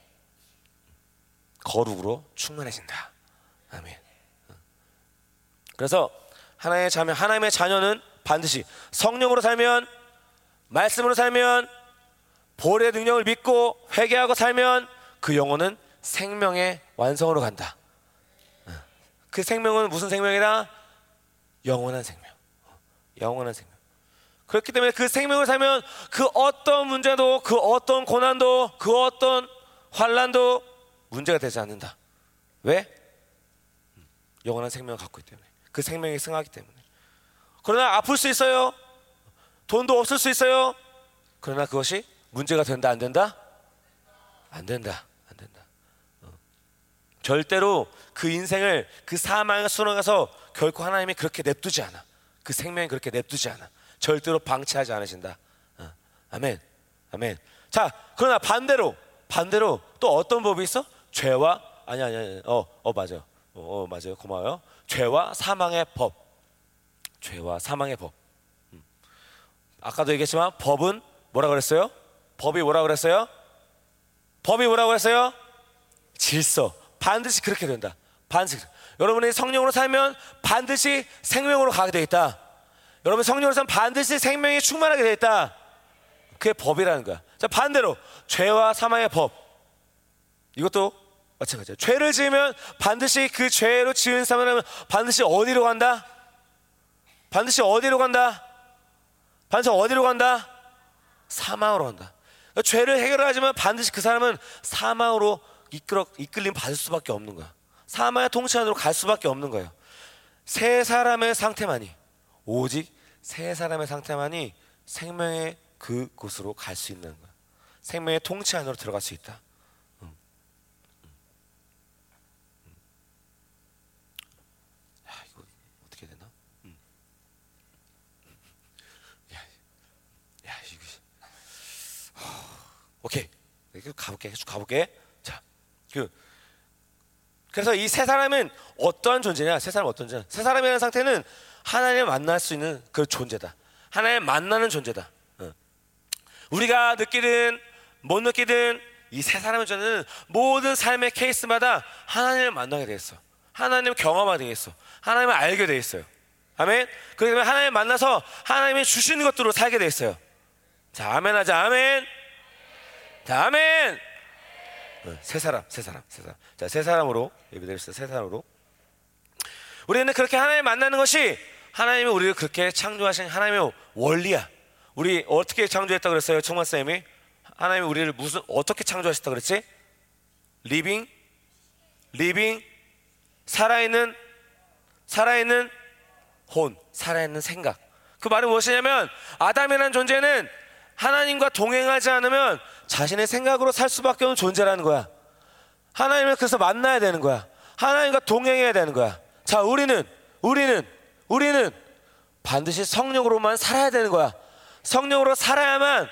거룩으로 충만해진다. 아멘. 그래서 하나님의 자녀, 하나님의 자녀는 반드시 성령으로 살면 말씀으로 살면 볼의 능력을 믿고 회개하고 살면 그 영혼은 생명의 완성으로 간다. 그 생명은 무슨 생명이다? 영원한 생명. 영원한 생명. 그렇기 때문에 그 생명을 살면 그 어떤 문제도 그 어떤 고난도 그 어떤 환란도 문제가 되지 않는다. 왜? 영원한 생명을 갖고 있기 때문에. 그 생명이 승하기 때문에. 그러나 아플 수 있어요. 돈도 없을 수 있어요. 그러나 그것이 문제가 된다 안 된다? 안 된다. 안 된다. 어. 절대로 그 인생을 그 사망의 수렁에서 결코 하나님이 그렇게 냅두지 않아. 그 생명이 그렇게 냅두지 않아. 절대로 방치하지 않으신다. 어. 아멘. 아멘. 자, 그러나 반대로 반대로 또 어떤 법이 있어? 죄와 아니 아니 아니. 어, 어 맞아요. 어, 어 맞아요. 고마워요. 죄와 사망의 법. 죄와 사망의 법. 음. 아까도 얘기했지만 법은 뭐라 그랬어요? 법이 뭐라 그랬어요? 법이 뭐라고 했어요? 질서. 반드시 그렇게 된다. 반드시. 여러분이 성령으로 살면 반드시 생명으로 가게 돼 있다. 여러분 성령으로 살면 반드시 생명이 충만하게 돼 있다. 그게 법이라는 거야. 자, 반대로 죄와 사망의 법. 이것도 마찬가지야. 죄를 지으면 반드시 그 죄로 지은 사람은 반드시 어디로 간다? 반드시 어디로 간다? 반드시 어디로 간다? 사망으로 간다. 그러니까 죄를 해결하지만 반드시 그 사람은 사망으로 이끌어 이끌림 받을 수밖에 없는 거야. 사망의 통치 안으로 갈 수밖에 없는 거예요. 세 사람의 상태만이 오직 세 사람의 상태만이 생명의 그곳으로 갈 수 있는 거야. 생명의 통치 안으로 들어갈 수 있다. 오케이. 가볼게. 계속 가볼게. 자, 그 그래서 이 세 사람은 어떠한 존재냐? 세 사람 어떤 존재? 세 사람이라는 상태는 하나님을 만날 수 있는 그 존재다. 하나님 만나는 존재다. 어. 우리가 느끼든 못 느끼든 이 세 사람의 존재는 모든 삶의 케이스마다 하나님을 만나게 되겠어. 하나님을 경험하게 되겠어. 하나님을 알게 되 있어요. 아멘. 그러면 하나님 만나서 하나님이 주시는 것들로 살게 되 있어요. 자, 아멘 하자. 아멘. 자, 아멘. 어, 세 사람, 세 사람, 세 사람. 자, 세 사람으로 예배드렸어요. 세 사람으로. 우리는 그렇게 하나님 만나는 것이 하나님이 우리를 그렇게 창조하신 하나님의 원리야. 우리 어떻게 창조했다 그랬어요, 청만 쌤이? 하나님이 우리를 무슨 어떻게 창조하셨다 그랬지? living, living, 살아있는, 살아있는 혼, 살아있는 생각. 그 말은 무엇이냐면 아담이라는 존재는 하나님과 동행하지 않으면 자신의 생각으로 살 수밖에 없는 존재라는 거야. 하나님을 그래서 만나야 되는 거야. 하나님과 동행해야 되는 거야. 자, 우리는, 우리는, 우리는 반드시 성령으로만 살아야 되는 거야. 성령으로 살아야만,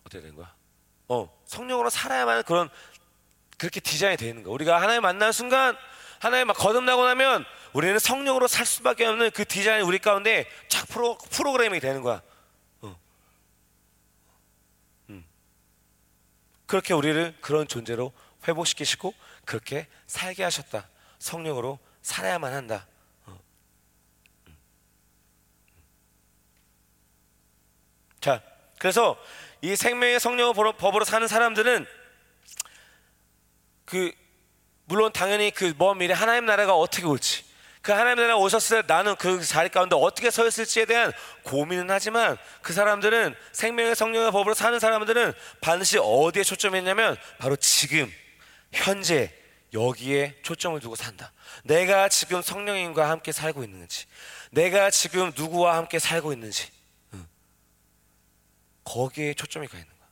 어떻게 되는 거야? 어, 성령으로 살아야만 그런, 그렇게 디자인이 되는 거야. 우리가 하나님 만나는 순간, 하나님 막 거듭나고 나면 우리는 성령으로 살 수밖에 없는 그 디자인이 우리 가운데 쫙 프로, 프로그램이 되는 거야. 그렇게 우리를 그런 존재로 회복시키시고 그렇게 살게 하셨다. 성령으로 살아야만 한다. 어. 자, 그래서 이 생명의 성령을 법으로 사는 사람들은 그 물론 당연히 그 먼 미래 하나님 나라가 어떻게 올지 그 하나님 나라 오셨을 때 나는 그 자리 가운데 어떻게 서 있을지에 대한 고민은 하지만 그 사람들은 생명의 성령의 법으로 사는 사람들은 반드시 어디에 초점이 있냐면 바로 지금 현재 여기에 초점을 두고 산다. 내가 지금 성령님과 함께 살고 있는지, 내가 지금 누구와 함께 살고 있는지, 거기에 초점이 가 있는 거야.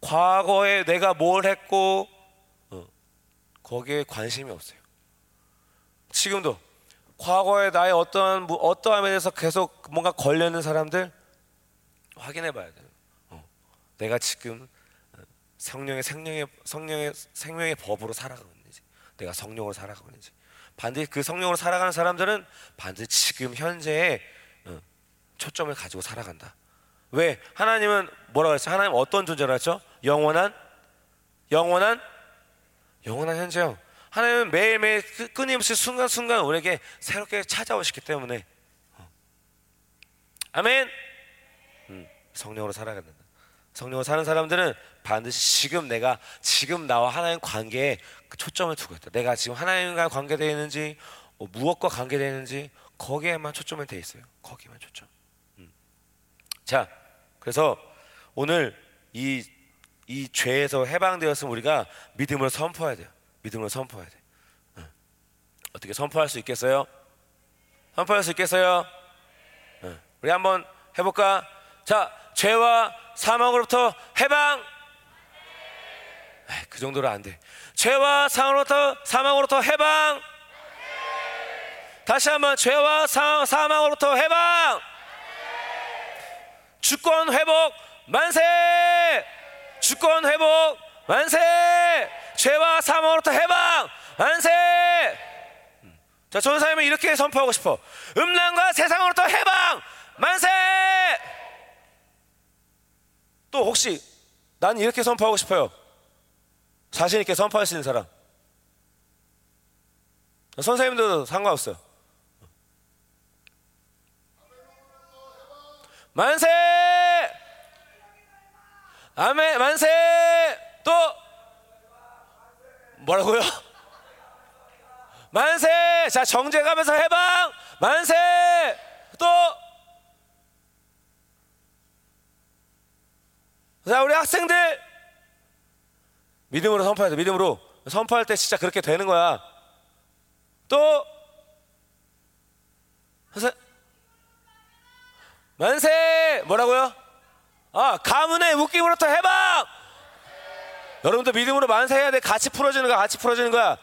과거에 내가 뭘 했고, 거기에 관심이 없어요. 지금도 과거에 나의 어떠한 뭐 어떠함에 대해서 계속 뭔가 걸려 있는 사람들 확인해 봐야 돼요. 어. 내가 지금 성령의 생명의 성령의 생명의 법으로 살아가고 있는지, 내가 성령으로 살아가고 있는지. 반드시 그 성령으로 살아가는 사람들은 반드시 지금 현재에 어, 초점을 가지고 살아간다. 왜? 하나님은 뭐라고 했어? 하나님 어떤 존재라 했죠? 영원한 영원한 영원한 현재요. 하나님은 매일매일 끊임없이 순간순간 우리에게 새롭게 찾아오시기 때문에 어. 아멘. 음, 성령으로 살아야 된다. 성령으로 사는 사람들은 반드시 지금 내가 지금 나와 하나님 관계에 그 초점을 두고 있다. 내가 지금 하나님과 관계되어 있는지 뭐 무엇과 관계되어 있는지 거기에만 초점을 돼 있어요. 거기만 초점. 음. 자, 그래서 오늘 이, 이 죄에서 해방되었으면 우리가 믿음을 선포해야 돼요. 믿음을 선포해야 돼. 어. 어떻게 선포할 수 있겠어요? 선포할 수 있겠어요? 어. 우리 한번 해볼까? 자, 죄와 사망으로부터 해방. 그 정도로 안 돼. 죄와 사망으로부터 사망으로부터 해방. 다시 한번 죄와 사, 사망으로부터 해방. 주권 회복 만세. 주권 회복 만세. 죄와 사망으로부터 해방 만세. 자, 전사님은 이렇게 선포하고 싶어. 음란과 세상으로부터 해방 만세. 또 혹시 난 이렇게 선포하고 싶어요. 자신 있게 선포할 수 있는 사람. 선생님도 상관없어요. 만세! 아멘, 만세! 또 뭐라고요? 만세! 자, 정제 가면서 해방! 만세! 또 자, 우리 학생들 믿음으로 선포해야 돼. 믿음으로 선포할 때 진짜 그렇게 되는 거야. 또 만세 뭐라고요? 아 가문의 묶임으로부터 해방. 여러분도 믿음으로 만세해야 돼. 같이 풀어지는 거야. 같이 풀어지는 거야.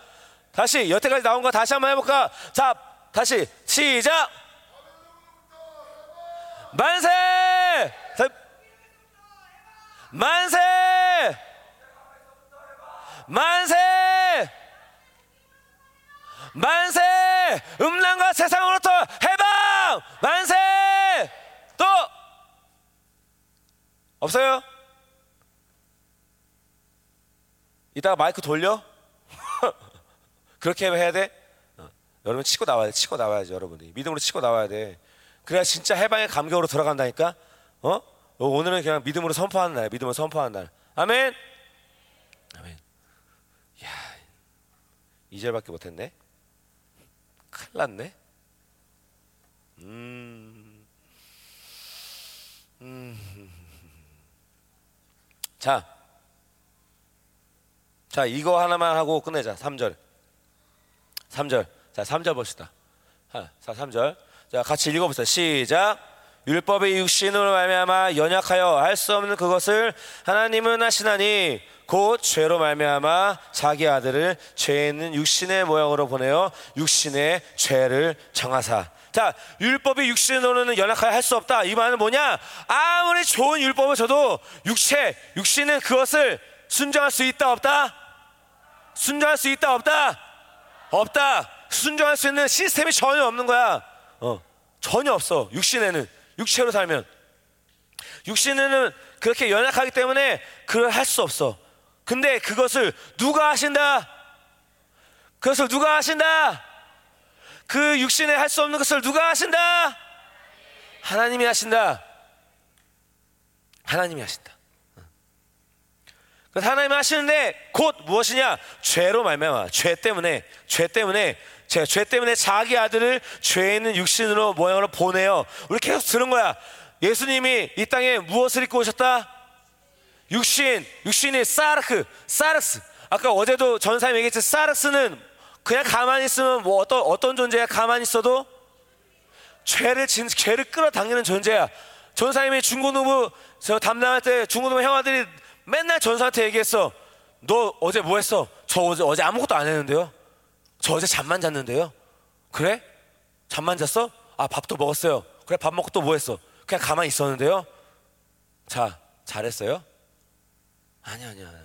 다시 여태까지 나온 거 다시 한번 해볼까? 자 다시 시작. 만세. 만세! 만세! 만세! 음란과 세상으로부터 해방! 만세! 또 없어요? 이따가 마이크 돌려? [LAUGHS] 그렇게 해야 돼? 어. 여러분 치고 나와야 돼. 치고 나와야지 여러분이 믿음으로 치고 나와야 돼. 그래야 진짜 해방의 감격으로 들어간다니까. 어? 오늘은 그냥 믿음으로 선포하는 날, 믿음으로 선포하는 날. 아멘. 아멘. 야, 이절밖에 못했네. 큰일 났네. 음. 음. 자. 자, 이거 하나만 하고 끝내자. 3절. 3절. 자, 3절 봅시다. 자, 3절. 자, 같이 읽어보세요. 시작. 율법의 육신으로 말미암아 연약하여 할 수 없는 그것을 하나님은 하시나니 곧 죄로 말미암아 자기 아들을 죄 있는 육신의 모양으로 보내어 육신의 죄를 정하사. 자, 율법이 육신으로는 연약하여 할 수 없다. 이 말은 뭐냐? 아무리 좋은 율법을 줘도 육체, 육신은 그것을 순종할 수 있다 없다? 순종할 수 있다 없다? 없다. 순종할 수 있는 시스템이 전혀 없는 거야. 어, 전혀 없어. 육신에는. 육체로 살면 육신은 그렇게 연약하기 때문에 그걸 할 수 없어. 근데 그것을 누가 하신다? 그것을 누가 하신다? 그 육신에 할 수 없는 것을 누가 하신다? 하나님이 하신다. 하나님이 하신다. 그래서 하나님이 하시는데 곧 무엇이냐? 죄로 말미암아 죄 때문에 죄 때문에 제가 죄 때문에 자기 아들을 죄 있는 육신으로 모양으로 보내요. 우리 계속 들은 거야. 예수님이 이 땅에 무엇을 입고 오셨다? 육신, 육신이 사르크, 사르스. 아까 어제도 전사님 얘기했지 사르스는 그냥 가만히 있으면 뭐 어떤 어떤 존재야? 가만히 있어도 죄를 진 죄를 끌어당기는 존재야. 전사님이 중고노부 저 담당할 때 중고노부 형아들이 맨날 전사한테 얘기했어. 너 어제 뭐 했어? 저 어제 어제 아무것도 안 했는데요. 저 어제 잠만 잤는데요. 그래? 잠만 잤어? 아 밥도 먹었어요. 그래 밥 먹고 또 뭐 했어? 그냥 가만히 있었는데요. 자 잘했어요? 아니 아니 아니.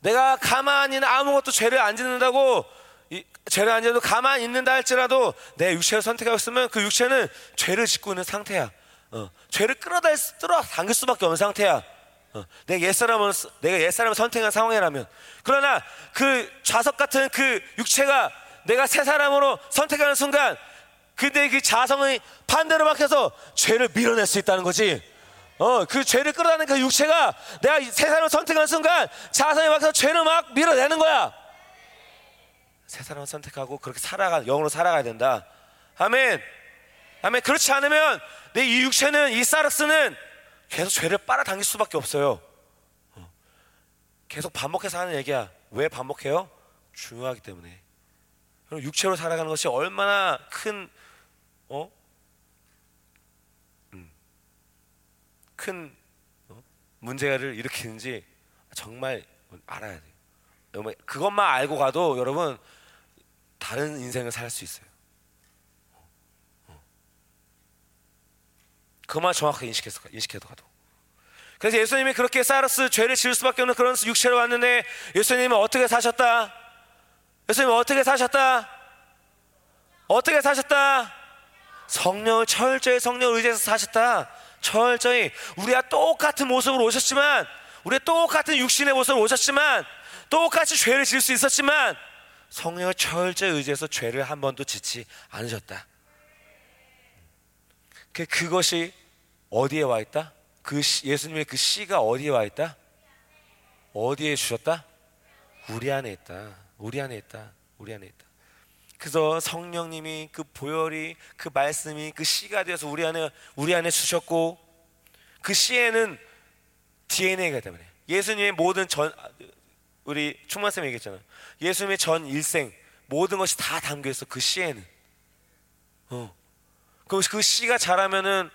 내가 가만히 아무것도 죄를 안 짓는다고 이, 죄를 안 짓어도 가만히 있는다 할지라도 내 육체를 선택하고 있으면 그 육체는 죄를 짓고 있는 상태야. 어, 죄를 끌어다 끌어 당길 수밖에 없는 상태야. 어, 내가 옛사람은 내가 옛사람을 선택한 상황이라면 그러나 그 좌석 같은 그 육체가 내가 새 사람으로 선택하는 순간 근데 그 자성이 반대로 바뀌어서 죄를 밀어낼 수 있다는 거지. 어, 그 죄를 끌어다니는 그 육체가 내가 새 사람을 선택하는 순간 자성이 바뀌어서 죄를 막 밀어내는 거야. 새 사람을 선택하고 그렇게 살아가 영으로 살아가야 된다. 아멘. 아멘. 그렇지 않으면 내 이 육체는 이 사르스는 계속 죄를 빨아당길 수밖에 없어요. 어. 계속 반복해서 하는 얘기야. 왜 반복해요? 중요하기 때문에. 그럼 육체로 살아가는 것이 얼마나 큰 어? 음. 큰 어? 문제를 일으키는지 정말 알아야 돼요. 그것만 알고 가도 여러분 다른 인생을 살 수 있어요. 그만 정확하게 인식해서 인식해도 가도. 그래서 예수님이 그렇게 사르스 죄를 지을 수밖에 없는 그런 육체로 왔는데 예수님은 어떻게 사셨다? 예수님은 어떻게 사셨다? 어떻게 사셨다? 성령을 철저히 성령을 의지해서 사셨다. 철저히 우리와 똑같은 모습으로 오셨지만 우리 똑같은 육신의 모습으로 오셨지만 똑같이 죄를 지을 수 있었지만 성령을 철저히 의지해서 죄를 한 번도 짓지 않으셨다. 그 그것이 어디에 와 있다? 그 시, 예수님의 그 씨가 어디에 와 있다? 어디에 주셨다? 우리 안에 있다. 우리 안에 있다. 우리 안에 있다. 그래서 성령님이 그 보혈이 그 말씀이 그 씨가 되어서 우리 안에 우리 안에 주셨고 그 씨에는 DNA가 때문에 예수님의 모든 전 우리 충만쌤 얘기했잖아. 예수님의 전 일생 모든 것이 다 담겨 있어 그 씨에는. 어. 그, 그 씨가 자라면은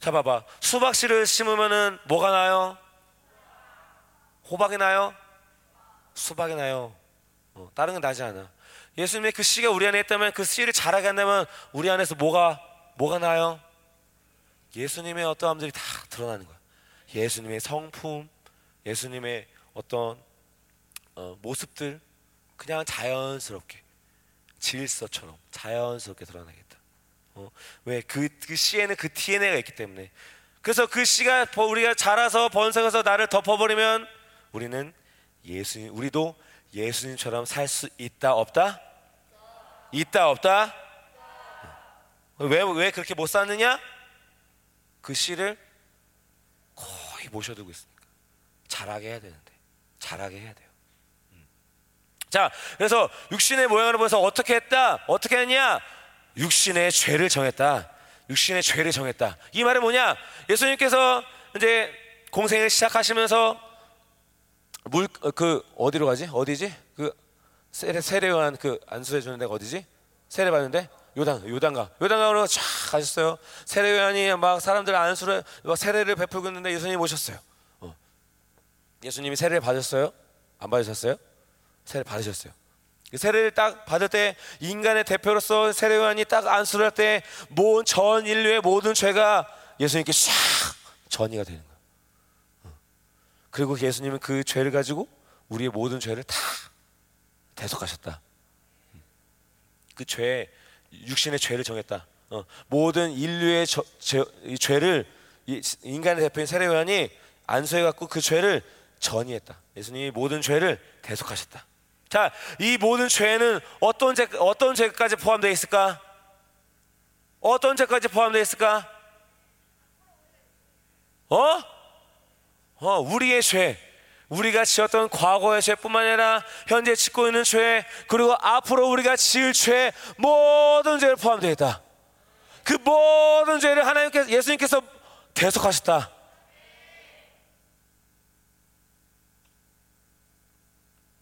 자 봐봐 수박 씨를 심으면은 뭐가 나요? 호박이 나요? 수박이 나요. 어, 다른 건 나지 않아. 예수님의 그 씨가 우리 안에 있다면 그 씨를 자라게 한다면 우리 안에서 뭐가 뭐가 나요? 예수님의 어떠함들이 다 드러나는 거야. 예수님의 성품, 예수님의 어떤 어, 모습들 그냥 자연스럽게 질서처럼 자연스럽게 드러나겠다. 어, 왜그 그 씨에는 그 DNA가 있기 때문에. 그래서 그 씨가 우리가 자라서 번성해서 나를 덮어버리면 우리는 예수님, 우리도 예수님처럼 살 수 있다 없다? 있다 없다? 왜, 왜 그렇게 못 사느냐? 그 씨를 거의 모셔두고 있으니까. 잘하게 해야 되는데. 잘하게 해야 돼요. 음. 자, 그래서 육신의 모양을 보면서 어떻게 했다? 어떻게 했냐? 육신의 죄를 정했다. 육신의 죄를 정했다. 이 말은 뭐냐? 예수님께서 이제 공생을 시작하시면서 물 그 어디로 가지? 어디지? 그 세례 세례요한 그 안수해 주는 데가 어디지? 세례 받는데 요단 요단가 요단강으로 쫙 가셨어요. 세례요한이 막 사람들 안수를 막 세례를 베풀고 있는데 예수님이 오셨어요. 어. 예수님이 세례를 받으셨어요? 안 받으셨어요? 세례 받으셨어요. 그 세례를 딱 받을 때 인간의 대표로서 세례요한이 딱 안수를 할때전 인류의 모든 죄가 예수님께 싹 전이가 되는 거예요. 어. 그리고 예수님은 그 죄를 가지고 우리의 모든 죄를 다 대속하셨다. 그 죄, 육신의 죄를 정했다. 어. 모든 인류의 저, 제, 죄를 인간의 대표인 세례요한이 안수해 갖고 그 죄를 전이했다. 예수님이 모든 죄를 대속하셨다. 자, 이 모든 죄는 어떤 죄 어떤 죄까지 포함되어 있을까? 어떤 죄까지 포함되어 있을까? 어? 어, 우리의 죄. 우리가 지었던 과거의 죄뿐만 아니라 현재 짓고 있는 죄 그리고 앞으로 우리가 지을 죄 모든 죄를 포함되어 있다. 그 모든 죄를 하나님께서 예수님께서 대속하셨다.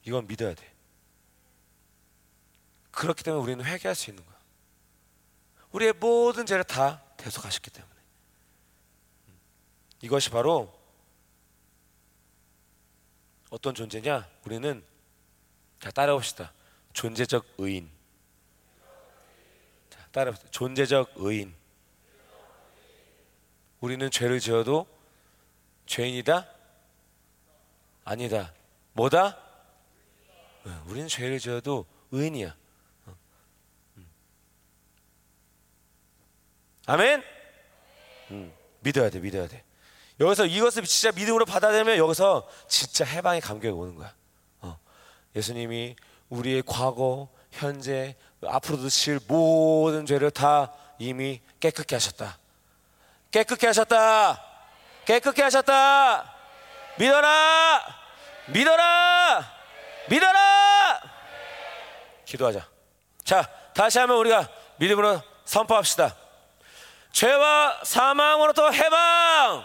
이건 믿어야 돼. 그렇기 때문에 우리는 회개할 수 있는 거야. 우리의 모든 죄를 다 대속하셨기 때문에. 이것이 바로 어떤 존재냐? 우리는 자 따라봅시다. 존재적 의인. 자 따라봅시다. 존재적 의인. 우리는 죄를 지어도 죄인이다? 아니다. 뭐다? 어, 우리는 죄를 지어도 의인이야. 어. 음. 아멘. 음, 믿어야 돼, 믿어야 돼. 여기서 이것을 진짜 믿음으로 받아들면 여기서 진짜 해방의 감격이 오는 거야. 어. 예수님이 우리의 과거, 현재, 앞으로도 질 모든 죄를 다 이미 깨끗게 하셨다. 깨끗게 하셨다. 깨끗게 하셨다. 믿어라. 믿어라. 믿어라. 기도하자. 자, 다시 한번 우리가 믿음으로 선포합시다. 죄와 사망으로부터 해방.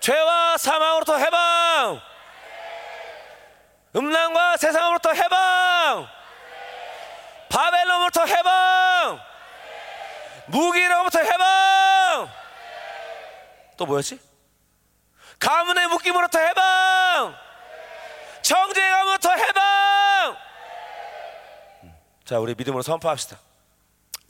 죄와 사망으로부터 해방. 음란과 세상으로부터 해방. 바벨론으로부터 해방. 무기로부터 해방. 또 뭐였지? 가문의 묶임으로부터 해방. 정죄의 가문으로부터 해방. 자, 우리 믿음으로 선포합시다.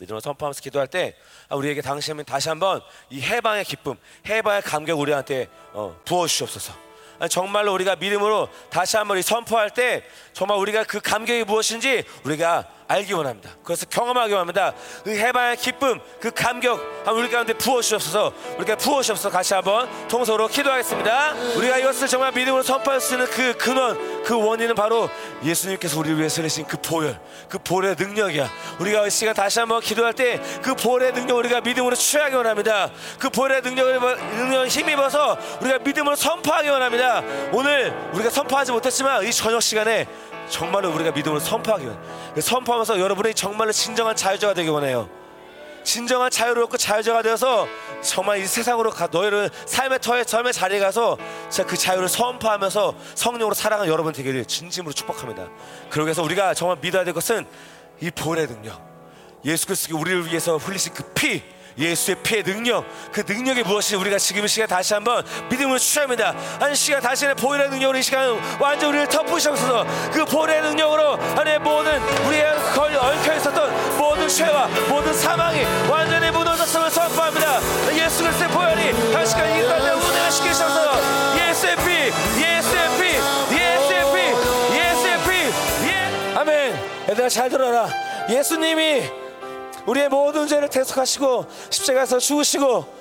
믿음으로 선포하면서 기도할 때 아, 우리에게 당신은 다시 한번 이 해방의 기쁨, 해방의 감격 우리한테 어, 부어 주시옵소서. 아니, 정말로 우리가 믿음으로 다시 한번 이 선포할 때 정말 우리가 그 감격이 무엇인지 우리가 알기 원합니다. 그래서 경험하기 원합니다. 그 해방의 기쁨, 그 감격 한번 우리 가운데 부어 주옵소서. 우리가 부어 주옵소서. 같이 한번 통성으로 기도하겠습니다. 우리가 이것을 정말 믿음으로 선포할 수 있는 그 근원, 그 원인은 바로 예수님께서 우리를 위해서 내신 그 보혈, 그 보혈의 능력이야. 우리가 이 시간 다시 한번 기도할 때 그 보혈의 능력 우리가 믿음으로 취하기 원합니다. 그 보혈의 능력을 능력 힘입어서 우리가 믿음으로 선포하기 원합니다. 오늘 우리가 선포하지 못했지만 이 저녁 시간에 정말로 우리가 믿음으로 선포하기 원. 선포하면서 여러분이 정말로 진정한 자유자가 되기 원해요. 진정한 자유롭고 자유자가 되어서 정말 이 세상으로 가 너희를 삶의 터에 삶의 자리에 가서 진짜 그 자유를 선포하면서 성령으로 살아가는 여러분 되기를 진심으로 축복합니다. 그러기 위해서 우리가 정말 믿어야 될 것은 이 보혈의 능력. 예수 그리스도가 우리를 위해서 흘리신 그 피. 예수의 피의 능력 그 능력이 무엇인지 우리가 지금 이 시간 다시 한번 믿음으로 취합니다. 한 시간 다시 는 보혈의 능력으로 이 시간 완전 우리를 덮으셔서. 그 보혈의 능력으로 안에 모든 우리의 걸 얽혀 있었던 모든 죄와 모든 사망이 완전히 무너졌음을 선포합니다. 예수 그리스도의 보혈이 한 시간 이 가운데 운행을 시키셔서 예수의 피 예수의 피 예수의 피 예수의 피. 예. 아멘. 얘들아 잘 들어라. 예수님이 우리의 모든 죄를 대속하시고 십자가에서 죽으시고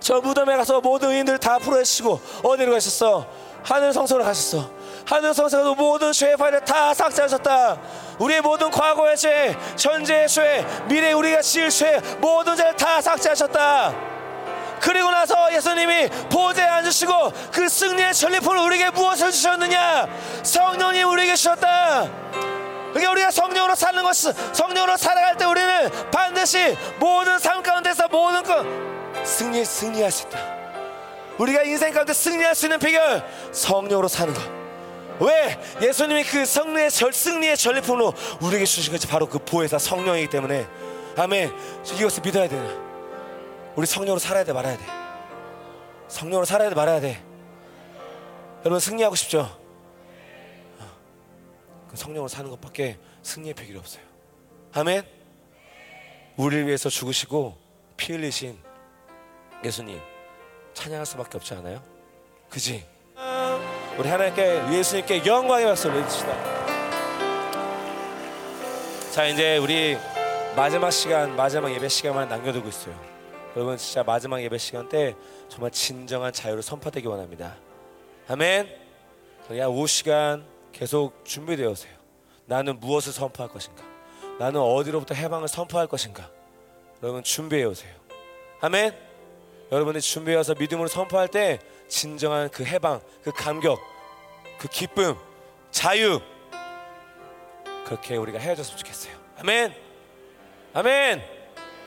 저 무덤에 가서 모든 의인들 다 풀어주시고 어디로 가셨어? 하늘 성소로 가셨어. 하늘 성소로 모든 죄의 파일을 다 삭제하셨다. 우리의 모든 과거의 죄, 현재의 죄, 미래 우리가 지을 죄 모든 죄를 다 삭제하셨다. 그리고 나서 예수님이 보좌에 앉으시고 그 승리의 전리품을 우리에게 무엇을 주셨느냐? 성령님 우리에게 주셨다. 그러니까 우리가 성령으로 사는 것, 성령으로 살아갈 때 우리는 반드시 모든 삶 가운데서 모든 것 승리, 승리할 수 있다. 우리가 인생 가운데 승리할 수 있는 비결 성령으로 사는 것. 왜 예수님이 그 성령의 절, 승리의 전리품으로 우리에게 주신 것이 바로 그 보혜사 성령이기 때문에 아멘. 이것을 믿어야 돼. 우리 성령으로 살아야 돼 말아야 돼. 성령으로 살아야 돼 말아야 돼. 여러분 승리하고 싶죠? 그 성령으로 사는 것밖에 승리의 비결이 없어요. 아멘. 우리를 위해서 죽으시고 피 흘리신 예수님 찬양할 수밖에 없지 않아요? 그지? 우리 하나님께 예수님께 영광의 박수를 내주시다. 자 이제 우리 마지막 시간 마지막 예배 시간만 남겨두고 있어요. 여러분 진짜 마지막 예배 시간 때 정말 진정한 자유를 선포되기 원합니다. 아멘. 그냥 5시간 계속 준비되어 오세요. 나는 무엇을 선포할 것인가? 나는 어디로부터 해방을 선포할 것인가? 여러분 준비해 오세요. 아멘. 여러분이 준비해서 믿음으로 선포할 때 진정한 그 해방, 그 감격, 그 기쁨, 자유 그렇게 우리가 헤어졌으면 좋겠어요. 아멘. 아멘.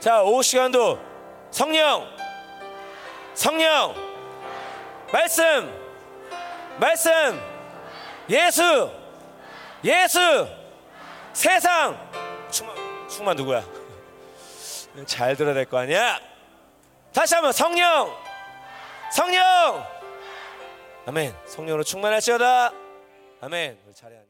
자, 오후 시간도 성령, 성령, 말씀, 말씀, 예수, 예수, 세상. 충만, 충만 누구야? 잘 들어야 될 거 아니야? 다시 한번 성령, 성령. 아멘. 성령으로 충만할지어다. 아멘. 우리 차례.